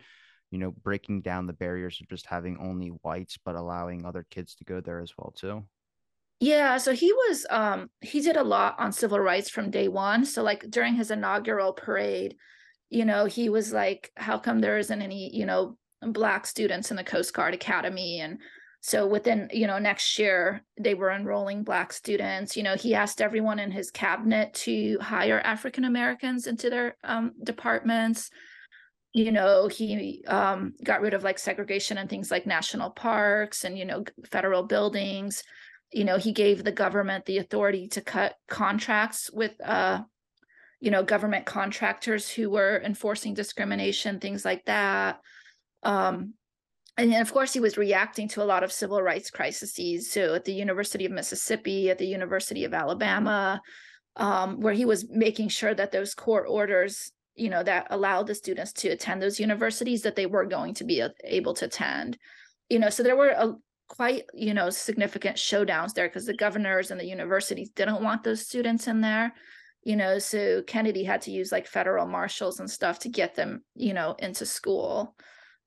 you know, breaking down the barriers of just having only whites, but allowing other kids to go there as well too? Yeah, so he was um he did a lot on civil rights from day one. So like during his inaugural parade, you know, he was like, how come there isn't any, you know, black students in the Coast Guard Academy? And so within, you know, next year they were enrolling black students. You know, he asked everyone in his cabinet to hire African Americans into their um, departments. You know, he um, got rid of like segregation and things like national parks and, you know, federal buildings you know he gave the government the authority to cut contracts with uh you know government contractors who were enforcing discrimination things like that. Um and of course he was reacting to a lot of civil rights crises so at the university of mississippi at the university of alabama um, where he was making sure that those court orders you know that allowed the students to attend those universities that they were going to be able to attend. You know so there were a, quite you know significant showdowns there because the governors and the universities didn't want those students in there you know so kennedy had to use like federal marshals and stuff to get them you know into school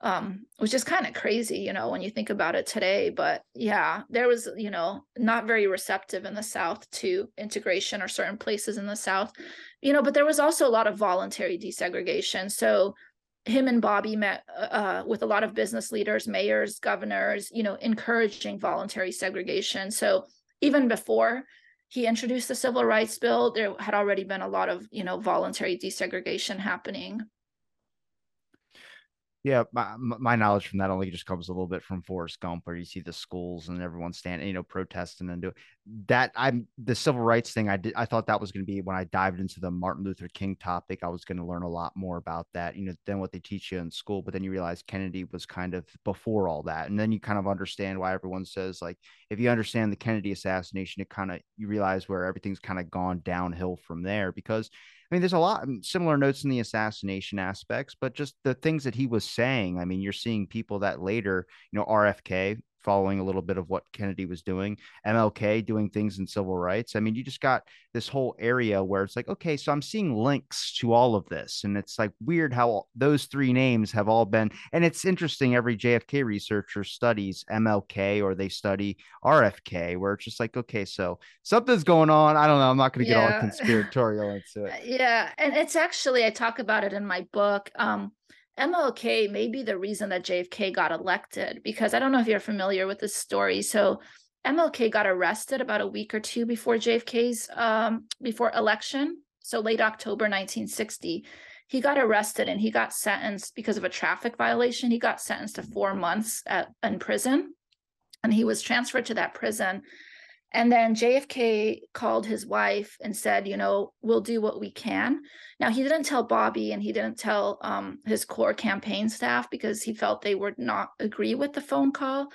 um which is kind of crazy you know when you think about it today but yeah there was you know not very receptive in the south to integration or certain places in the south you know but there was also a lot of voluntary desegregation so him and Bobby met uh, uh, with a lot of business leaders, mayors, governors, you know, encouraging voluntary segregation. So even before he introduced the civil rights bill, there had already been a lot of, you know, voluntary desegregation happening yeah, my, my knowledge from that only just comes a little bit from Forrest Gump, where you see the schools and everyone standing, you know, protesting and do that. I'm the civil rights thing. I did. I thought that was going to be when I dived into the Martin Luther King topic. I was going to learn a lot more about that, you know, than what they teach you in school. But then you realize Kennedy was kind of before all that, and then you kind of understand why everyone says like, if you understand the Kennedy assassination, it kind of you realize where everything's kind of gone downhill from there because I mean, there's a lot similar notes in the assassination aspects, but just the things that he was saying. I mean, you're seeing people that later, you know, RFK following a little bit of what Kennedy was doing, MLK doing things in civil rights. I mean, you just got this whole area where it's like, okay, so I'm seeing links to all of this. And it's like weird how those three names have all been. And it's interesting, every JFK researcher studies MLK or they study RFK, where it's just like, okay, so something's going on. I don't know. I'm not going to get all conspiratorial into it. Yeah. And it's actually, I talk about it in my book. Um, MLK may be the reason that JFK got elected because I don't know if you're familiar with this story. So MLK got arrested about a week or two before JFK's um, before election. So late October 1960, he got arrested and he got sentenced because of a traffic violation. He got sentenced to four months at, in prison, and he was transferred to that prison. And then JFK called his wife and said, you know, we'll do what we can. Now, he didn't tell Bobby and he didn't tell um, his core campaign staff because he felt they would not agree with the phone call.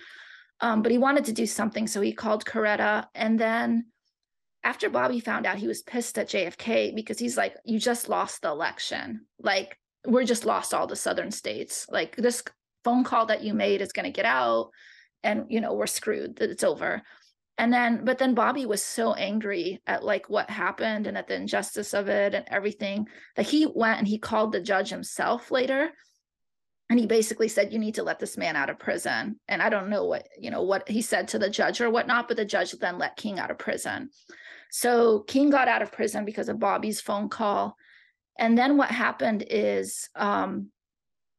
Um, but he wanted to do something. So he called Coretta. And then after Bobby found out, he was pissed at JFK because he's like, you just lost the election. Like, we're just lost all the southern states. Like, this phone call that you made is going to get out and, you know, we're screwed, it's over and then but then bobby was so angry at like what happened and at the injustice of it and everything that he went and he called the judge himself later. And he basically said you need to let this man out of prison. And i don't know what you know what he said to the judge or whatnot but the judge then let king out of prison. So king got out of prison because of bobby's phone call. And then what happened is um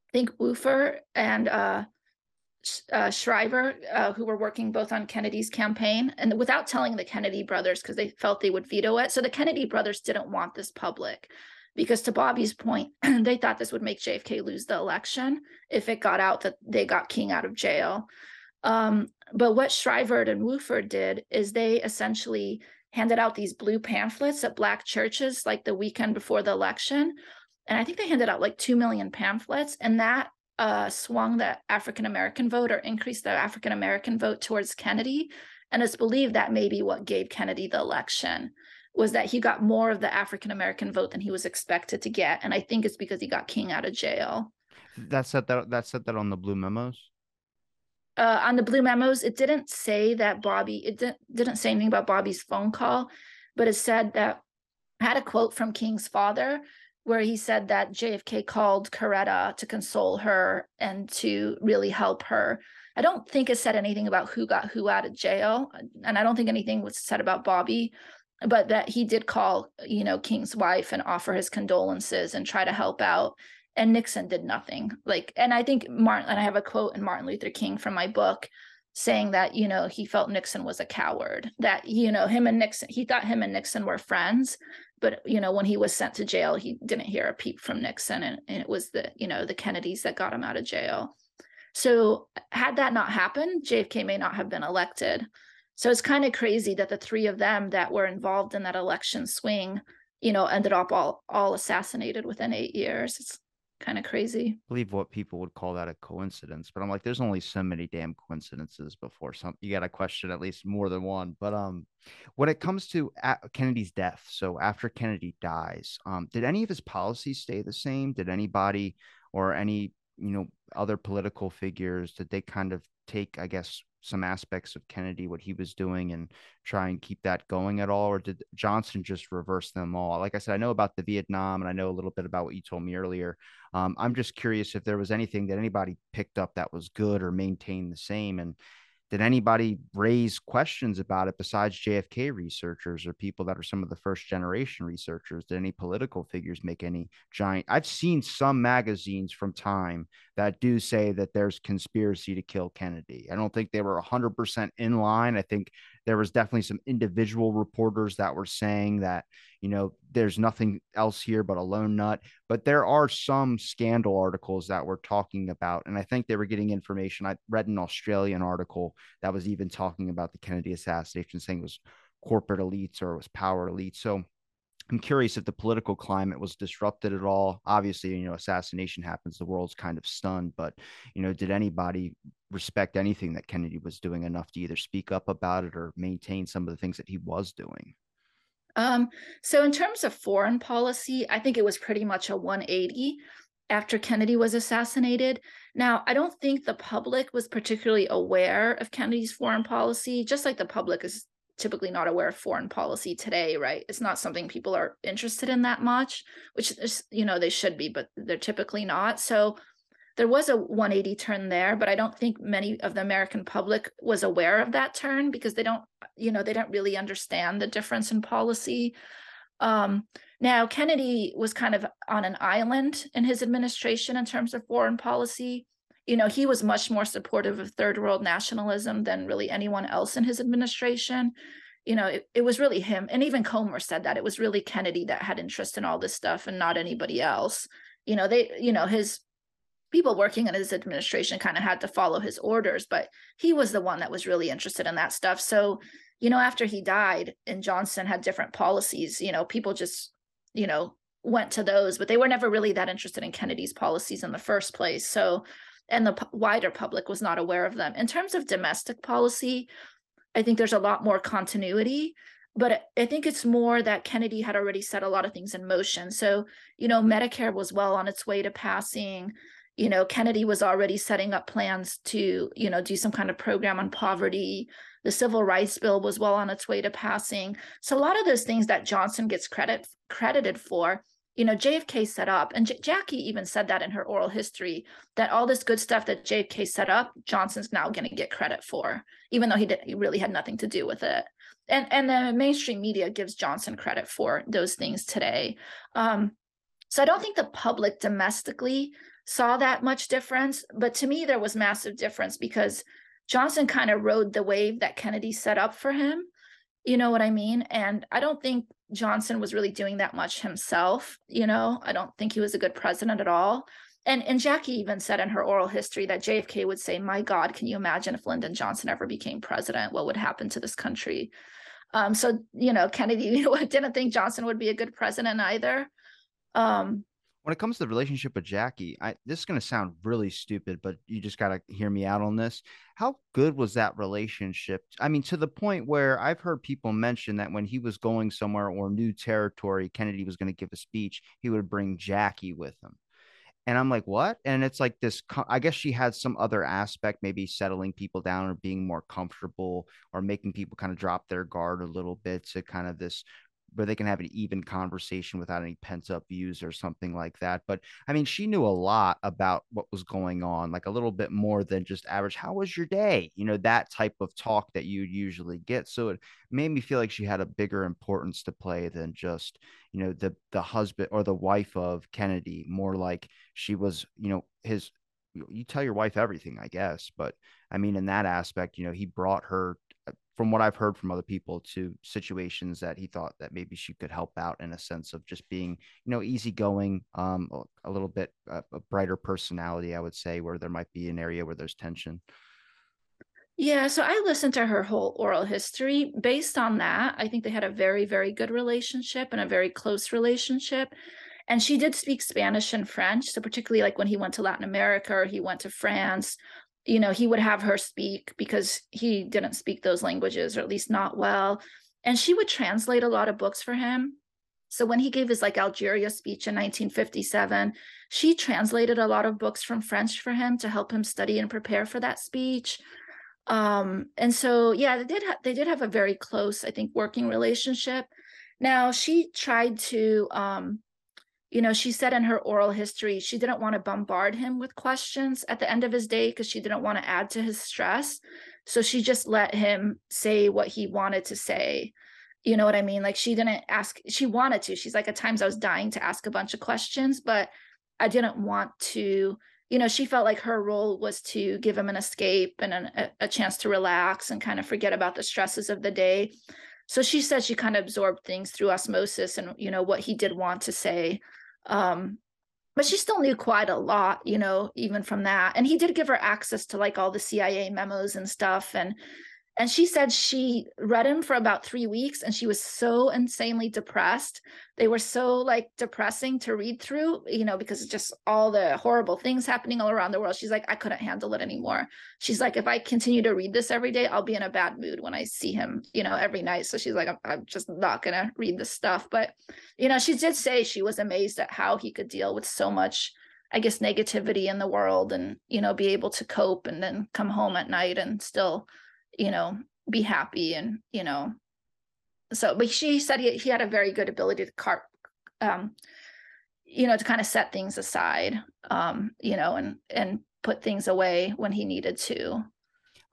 i think Wofford and uh uh, Shriver, uh, who were working both on Kennedy's campaign, and without telling the Kennedy brothers because they felt they would veto it. So the Kennedy brothers didn't want this public because, to Bobby's point, they thought this would make JFK lose the election if it got out that they got King out of jail. Um, but what Shriver and Wofford did is they essentially handed out these blue pamphlets at black churches like the weekend before the election. And I think they handed out like 2 million pamphlets. And that uh, swung the African American vote or increased the African American vote towards Kennedy. And it's believed that maybe what gave Kennedy the election was that he got more of the African American vote than he was expected to get. And I think it's because he got King out of jail. That said that that said that on the blue memos. Uh, on the blue memos, it didn't say that Bobby. It didn't didn't say anything about Bobby's phone call, but it said that I had a quote from King's father where he said that JFK called Coretta to console her and to really help her. I don't think it said anything about who got who out of jail, and I don't think anything was said about Bobby, but that he did call, you know, King's wife and offer his condolences and try to help out. And Nixon did nothing. Like, and I think Martin, and I have a quote in Martin Luther King from my book saying that, you know, he felt Nixon was a coward, that, you know, him and Nixon, he thought him and Nixon were friends, but you know when he was sent to jail he didn't hear a peep from nixon and, and it was the you know the kennedys that got him out of jail. So had that not happened jfk may not have been elected. So it's kind of crazy that the three of them that were involved in that election swing you know ended up all all assassinated within eight years. It's kind of crazy. I believe what people would call that a coincidence, but I'm like, there's only so many damn coincidences before some you got to question at least more than one. But um, when it comes to Kennedy's death, so after Kennedy dies, um, did any of his policies stay the same? Did anybody or any you know other political figures did they kind of take, I guess, some aspects of Kennedy, what he was doing, and try and keep that going at all? Or did Johnson just reverse them all? Like I said, I know about the Vietnam and I know a little bit about what you told me earlier. Um, I'm just curious if there was anything that anybody picked up that was good or maintained the same. And did anybody raise questions about it besides JFK researchers or people that are some of the first generation researchers? Did any political figures make any giant? I've seen some magazines from time that do say that there's conspiracy to kill Kennedy. I don't think they were 100% in line. I think there was definitely some individual reporters that were saying that you know there's nothing else here but a lone nut but there are some scandal articles that we're talking about and i think they were getting information i read an australian article that was even talking about the kennedy assassination saying it was corporate elites or it was power elites so I'm curious if the political climate was disrupted at all. Obviously, you know, assassination happens, the world's kind of stunned, but you know, did anybody respect anything that Kennedy was doing enough to either speak up about it or maintain some of the things that he was doing? Um, so in terms of foreign policy, I think it was pretty much a 180 after Kennedy was assassinated. Now, I don't think the public was particularly aware of Kennedy's foreign policy, just like the public is typically not aware of foreign policy today, right? It's not something people are interested in that much, which is, you know, they should be, but they're typically not. So there was a 180 turn there, but I don't think many of the American public was aware of that turn because they don't, you know, they don't really understand the difference in policy. Um, now, Kennedy was kind of on an island in his administration in terms of foreign policy you know, he was much more supportive of third world nationalism than really anyone else in his administration. You know, it, it was really him. And even Komer said that it was really Kennedy that had interest in all this stuff and not anybody else. You know, they, you know, his people working in his administration kind of had to follow his orders, but he was the one that was really interested in that stuff. So, you know, after he died and Johnson had different policies, you know, people just, you know, went to those, but they were never really that interested in Kennedy's policies in the first place. So, and the wider public was not aware of them. In terms of domestic policy, I think there's a lot more continuity, but I think it's more that Kennedy had already set a lot of things in motion. So, you know, Medicare was well on its way to passing. You know, Kennedy was already setting up plans to, you know, do some kind of program on poverty. The civil rights bill was well on its way to passing. So a lot of those things that Johnson gets credit credited for you know, JFK set up, and J- Jackie even said that in her oral history that all this good stuff that JFK set up, Johnson's now going to get credit for, even though he did he really had nothing to do with it. And and the mainstream media gives Johnson credit for those things today. Um, so I don't think the public domestically saw that much difference, but to me there was massive difference because Johnson kind of rode the wave that Kennedy set up for him. You know what I mean? And I don't think Johnson was really doing that much himself. You know, I don't think he was a good president at all. And and Jackie even said in her oral history that JFK would say, "My God, can you imagine if Lyndon Johnson ever became president? What would happen to this country?" Um, so you know, Kennedy you know, didn't think Johnson would be a good president either. Um, when it comes to the relationship with Jackie, I this is going to sound really stupid, but you just got to hear me out on this. How good was that relationship? I mean, to the point where I've heard people mention that when he was going somewhere or new territory, Kennedy was going to give a speech, he would bring Jackie with him. And I'm like, what? And it's like this. I guess she had some other aspect, maybe settling people down or being more comfortable or making people kind of drop their guard a little bit to kind of this where they can have an even conversation without any pent up views or something like that. But I mean, she knew a lot about what was going on, like a little bit more than just average. How was your day? You know, that type of talk that you usually get. So it made me feel like she had a bigger importance to play than just, you know, the the husband or the wife of Kennedy. More like she was, you know, his. You tell your wife everything, I guess. But I mean, in that aspect, you know, he brought her from what I've heard from other people to situations that he thought that maybe she could help out in a sense of just being, you know, easygoing, um, a little bit uh, a brighter personality, I would say, where there might be an area where there's tension. Yeah, so I listened to her whole oral history. Based on that, I think they had a very, very good relationship and a very close relationship. And she did speak Spanish and French. So, particularly like when he went to Latin America or he went to France you know, he would have her speak because he didn't speak those languages, or at least not well. And she would translate a lot of books for him. So when he gave his like Algeria speech in 1957, she translated a lot of books from French for him to help him study and prepare for that speech. Um, and so yeah, they did ha- they did have a very close, I think, working relationship. Now she tried to um, you know, she said in her oral history, she didn't want to bombard him with questions at the end of his day because she didn't want to add to his stress. So she just let him say what he wanted to say. You know what I mean? Like she didn't ask, she wanted to. She's like, at times I was dying to ask a bunch of questions, but I didn't want to. You know, she felt like her role was to give him an escape and an, a, a chance to relax and kind of forget about the stresses of the day. So she said she kind of absorbed things through osmosis and, you know, what he did want to say um, but she still knew quite a lot, you know, even from that. And he did give her access to like all the CIA memos and stuff. And and she said she read him for about three weeks and she was so insanely depressed. They were so like depressing to read through, you know, because it's just all the horrible things happening all around the world. She's like, I couldn't handle it anymore. She's like, if I continue to read this every day, I'll be in a bad mood when I see him, you know, every night. So she's like, I'm, I'm just not going to read this stuff. But, you know, she did say she was amazed at how he could deal with so much. I guess negativity in the world and you know be able to cope and then come home at night and still you know, be happy and, you know, so, but she said he, he had a very good ability to cart, um, you know, to kind of set things aside, um, you know, and, and put things away when he needed to.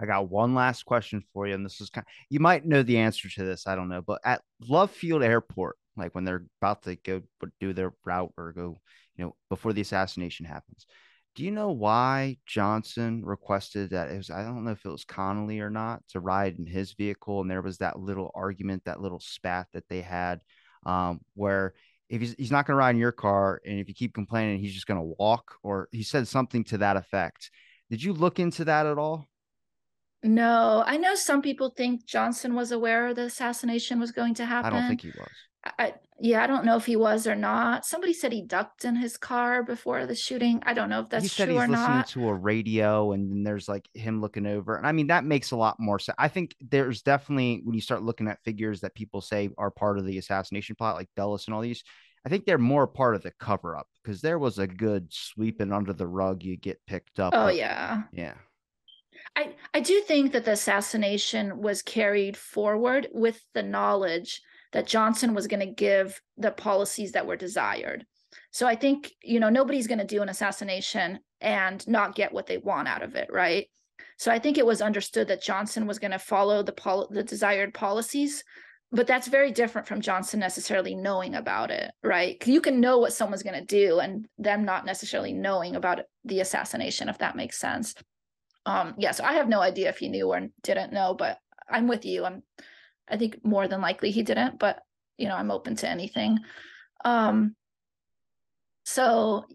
I got one last question for you, and this is kind. Of, you might know the answer to this. I don't know, but at Love Field Airport, like when they're about to go do their route or go, you know, before the assassination happens, do you know why Johnson requested that it was I don't know if it was Connally or not to ride in his vehicle and there was that little argument that little spat that they had um, where if he's, he's not going to ride in your car and if you keep complaining he's just going to walk or he said something to that effect did you look into that at all No, I know some people think Johnson was aware the assassination was going to happen. I don't think he was. I, yeah, I don't know if he was or not. Somebody said he ducked in his car before the shooting. I don't know if that's he said true he's or listening not. to a radio and then there's like him looking over and i mean that makes a lot more sense i think there's definitely when you start looking at figures that people say are part of the assassination plot like dulles and all these i think they're more part of the cover up because there was a good sweeping under the rug you get picked up Oh but yeah. yeah I, I do think that the assassination was carried forward with the knowledge that Johnson was going to give the policies that were desired. So I think, you know, nobody's going to do an assassination and not get what they want out of it, right? So I think it was understood that Johnson was going to follow the pol- the desired policies, but that's very different from Johnson necessarily knowing about it, right? You can know what someone's going to do and them not necessarily knowing about the assassination if that makes sense um yeah so i have no idea if he knew or didn't know but i'm with you i'm i think more than likely he didn't but you know i'm open to anything. Um so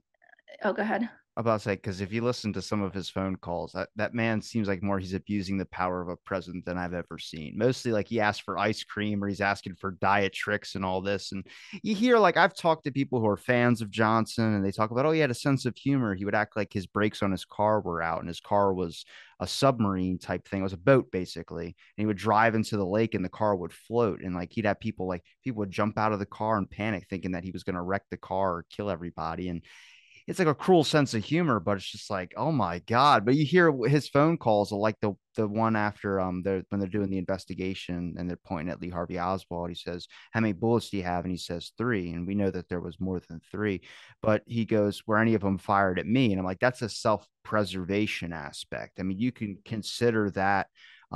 oh go ahead about to say because if you listen to some of his phone calls, that, that man seems like more he's abusing the power of a president than I've ever seen. Mostly like he asked for ice cream or he's asking for diet tricks and all this. And you hear like I've talked to people who are fans of Johnson and they talk about, oh, he had a sense of humor. He would act like his brakes on his car were out and his car was a submarine type thing. It was a boat basically. And he would drive into the lake and the car would float. And like he'd have people like people would jump out of the car and panic thinking that he was going to wreck the car or kill everybody. And it's like a cruel sense of humor, but it's just like, oh my god! But you hear his phone calls, like the the one after um they're when they're doing the investigation and they're pointing at Lee Harvey Oswald. He says, "How many bullets do you have?" And he says three, and we know that there was more than three. But he goes, "Were any of them fired at me?" And I'm like, that's a self preservation aspect. I mean, you can consider that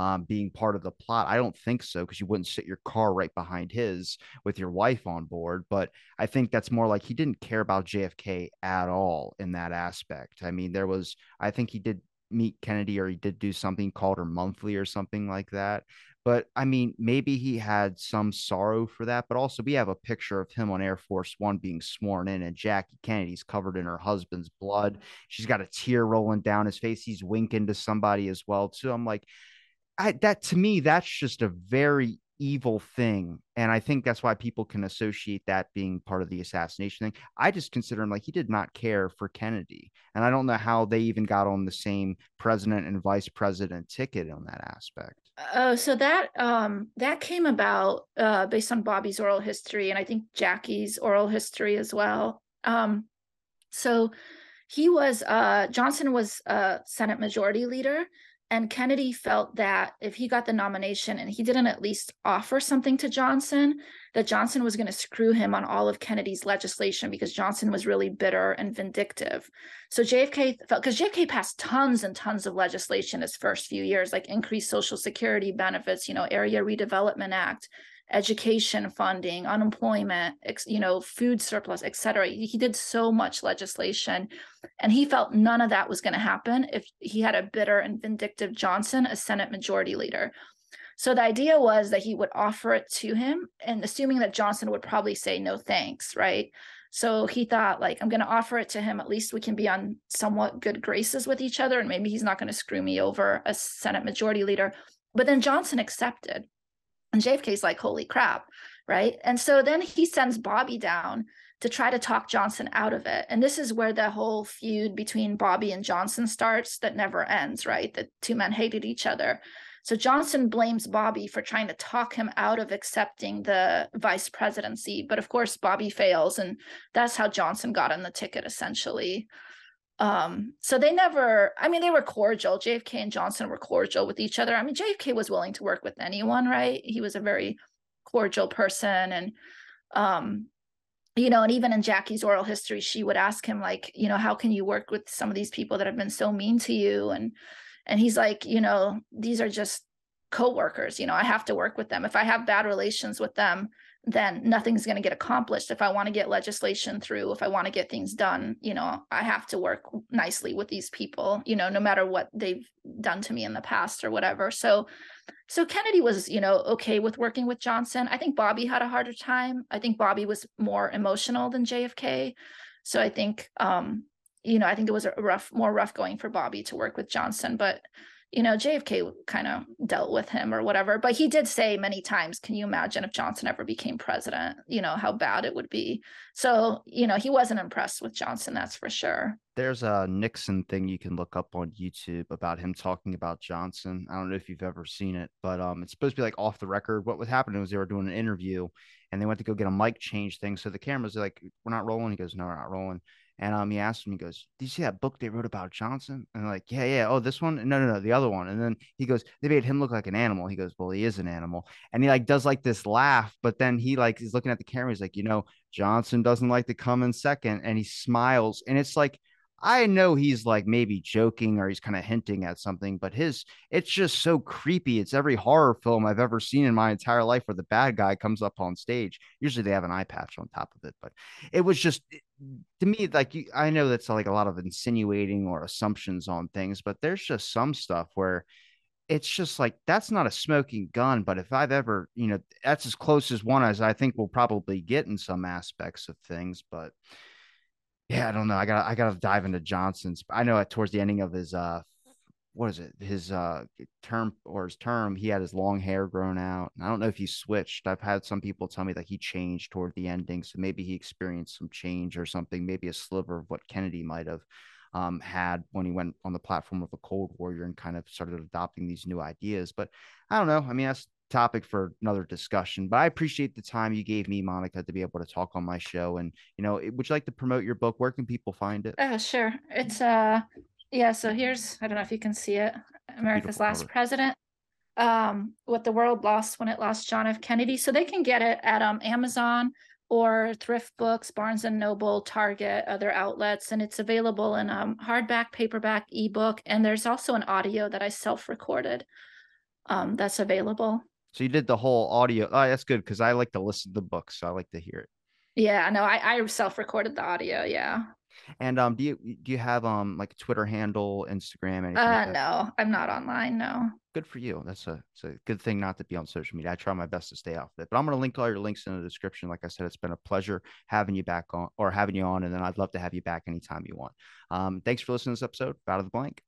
um, being part of the plot. I don't think so because you wouldn't sit your car right behind his with your wife on board. But I think that's more like he didn't care about JFK at all in that aspect. I mean, there was, I think he did meet Kennedy or he did do something called her monthly or something like that. But I mean, maybe he had some sorrow for that. But also, we have a picture of him on Air Force One being sworn in, and Jackie Kennedy's covered in her husband's blood. She's got a tear rolling down his face. He's winking to somebody as well, too. I'm like, I, that to me, that's just a very evil thing. And I think that's why people can associate that being part of the assassination thing. I just consider him like he did not care for Kennedy. And I don't know how they even got on the same president and vice president ticket on that aspect. Oh, so that um that came about uh based on Bobby's oral history and I think Jackie's oral history as well. Um so he was uh Johnson was a Senate majority leader and Kennedy felt that if he got the nomination and he didn't at least offer something to Johnson, that Johnson was going to screw him on all of Kennedy's legislation because Johnson was really bitter and vindictive. So JFK felt because JFK passed tons and tons of legislation his first few years, like increased Social Security benefits, you know, Area Redevelopment Act, education funding, unemployment, you know, food surplus, et cetera. He did so much legislation. And he felt none of that was going to happen if he had a bitter and vindictive Johnson as Senate Majority Leader. So the idea was that he would offer it to him, and assuming that Johnson would probably say no thanks, right? So he thought, like, I'm going to offer it to him. At least we can be on somewhat good graces with each other, and maybe he's not going to screw me over as Senate Majority Leader. But then Johnson accepted. And JFK's like, holy crap. Right. And so then he sends Bobby down to try to talk Johnson out of it. And this is where the whole feud between Bobby and Johnson starts that never ends, right? The two men hated each other. So Johnson blames Bobby for trying to talk him out of accepting the vice presidency. But of course, Bobby fails. And that's how Johnson got on the ticket, essentially. Um, so they never, I mean, they were cordial. JFK and Johnson were cordial with each other. I mean, JFK was willing to work with anyone, right? He was a very cordial person. And, um, you know, and even in Jackie's oral history, she would ask him, like, you know, how can you work with some of these people that have been so mean to you? And, and he's like, you know, these are just co-workers you know i have to work with them if i have bad relations with them then nothing's going to get accomplished. If i want to get legislation through if i want to get things done you know i have to work nicely with these people you know no matter what they've done to me in the past or whatever. So so kennedy was you know okay with working with johnson. I think bobby had a harder time. I think bobby was more emotional than jfk so i think um you know i think it was a rough more rough going for bobby to work with johnson but you know, JFK kind of dealt with him or whatever. But he did say many times, can you imagine if Johnson ever became president, you know, how bad it would be? So, you know, he wasn't impressed with Johnson, that's for sure. There's a Nixon thing you can look up on YouTube about him talking about Johnson. I don't know if you've ever seen it, but um, it's supposed to be like off the record. What was happening was they were doing an interview and they went to go get a mic change thing. So the cameras are like, we're not rolling. He goes, no, we're not rolling. And um, he asked him, he goes, Did you see that book they wrote about Johnson? And I'm like, yeah, yeah. Oh, this one? No, no, no, the other one. And then he goes, They made him look like an animal. He goes, Well, he is an animal. And he like does like this laugh, but then he like he's looking at the camera. He's like, you know, Johnson doesn't like to come in second. And he smiles. And it's like, I know he's like maybe joking or he's kind of hinting at something, but his it's just so creepy. It's every horror film I've ever seen in my entire life where the bad guy comes up on stage. Usually they have an eye patch on top of it, but it was just eh, to me like I know that's like a lot of insinuating or assumptions on things, but there's just some stuff where it's just like that's not a smoking gun but if i've ever you know that's as close as one as i think we'll probably get in some aspects of things but yeah, I don't know. I got I got to dive into Johnson's. I know at towards the ending of his uh what is it? His uh term or his term, he had his long hair grown out. and I don't know if he switched. I've had some people tell me that he changed toward the ending, so maybe he experienced some change or something, maybe a sliver of what Kennedy might have um, had when he went on the platform of the Cold Warrior and kind of started adopting these new ideas. But I don't know. I mean, that's topic for another discussion. But I appreciate the time you gave me, Monika, to be able to talk on my show. And you know, would you like to promote your book? Where can people find it? Oh, sure. It's uh, yeah. So here's I don't know if you can see it. America's Beautiful Last cover. President. Um, what the world lost when it lost John F. Kennedy. So they can get it at um Amazon or thrift books, Barnes and Noble, Target, other outlets, and it's available in um hardback, paperback, ebook, and there's also an audio that I self-recorded um that's available. So you did the whole audio. Oh, that's good because I like to listen to books, so I like to hear it. Yeah, no, I, I self-recorded the audio. Yeah. And um, do you do you have um like a Twitter handle, Instagram, anything? Uh, like no, I'm not online. No. Good for you. That's a it's a good thing not to be on social media. I try my best to stay off of it, but I'm gonna link all your links in the description. Like I said, it's been a pleasure having you back on or having you on, and then I'd love to have you back anytime you want. Um, thanks for listening to this episode. Out of the blank.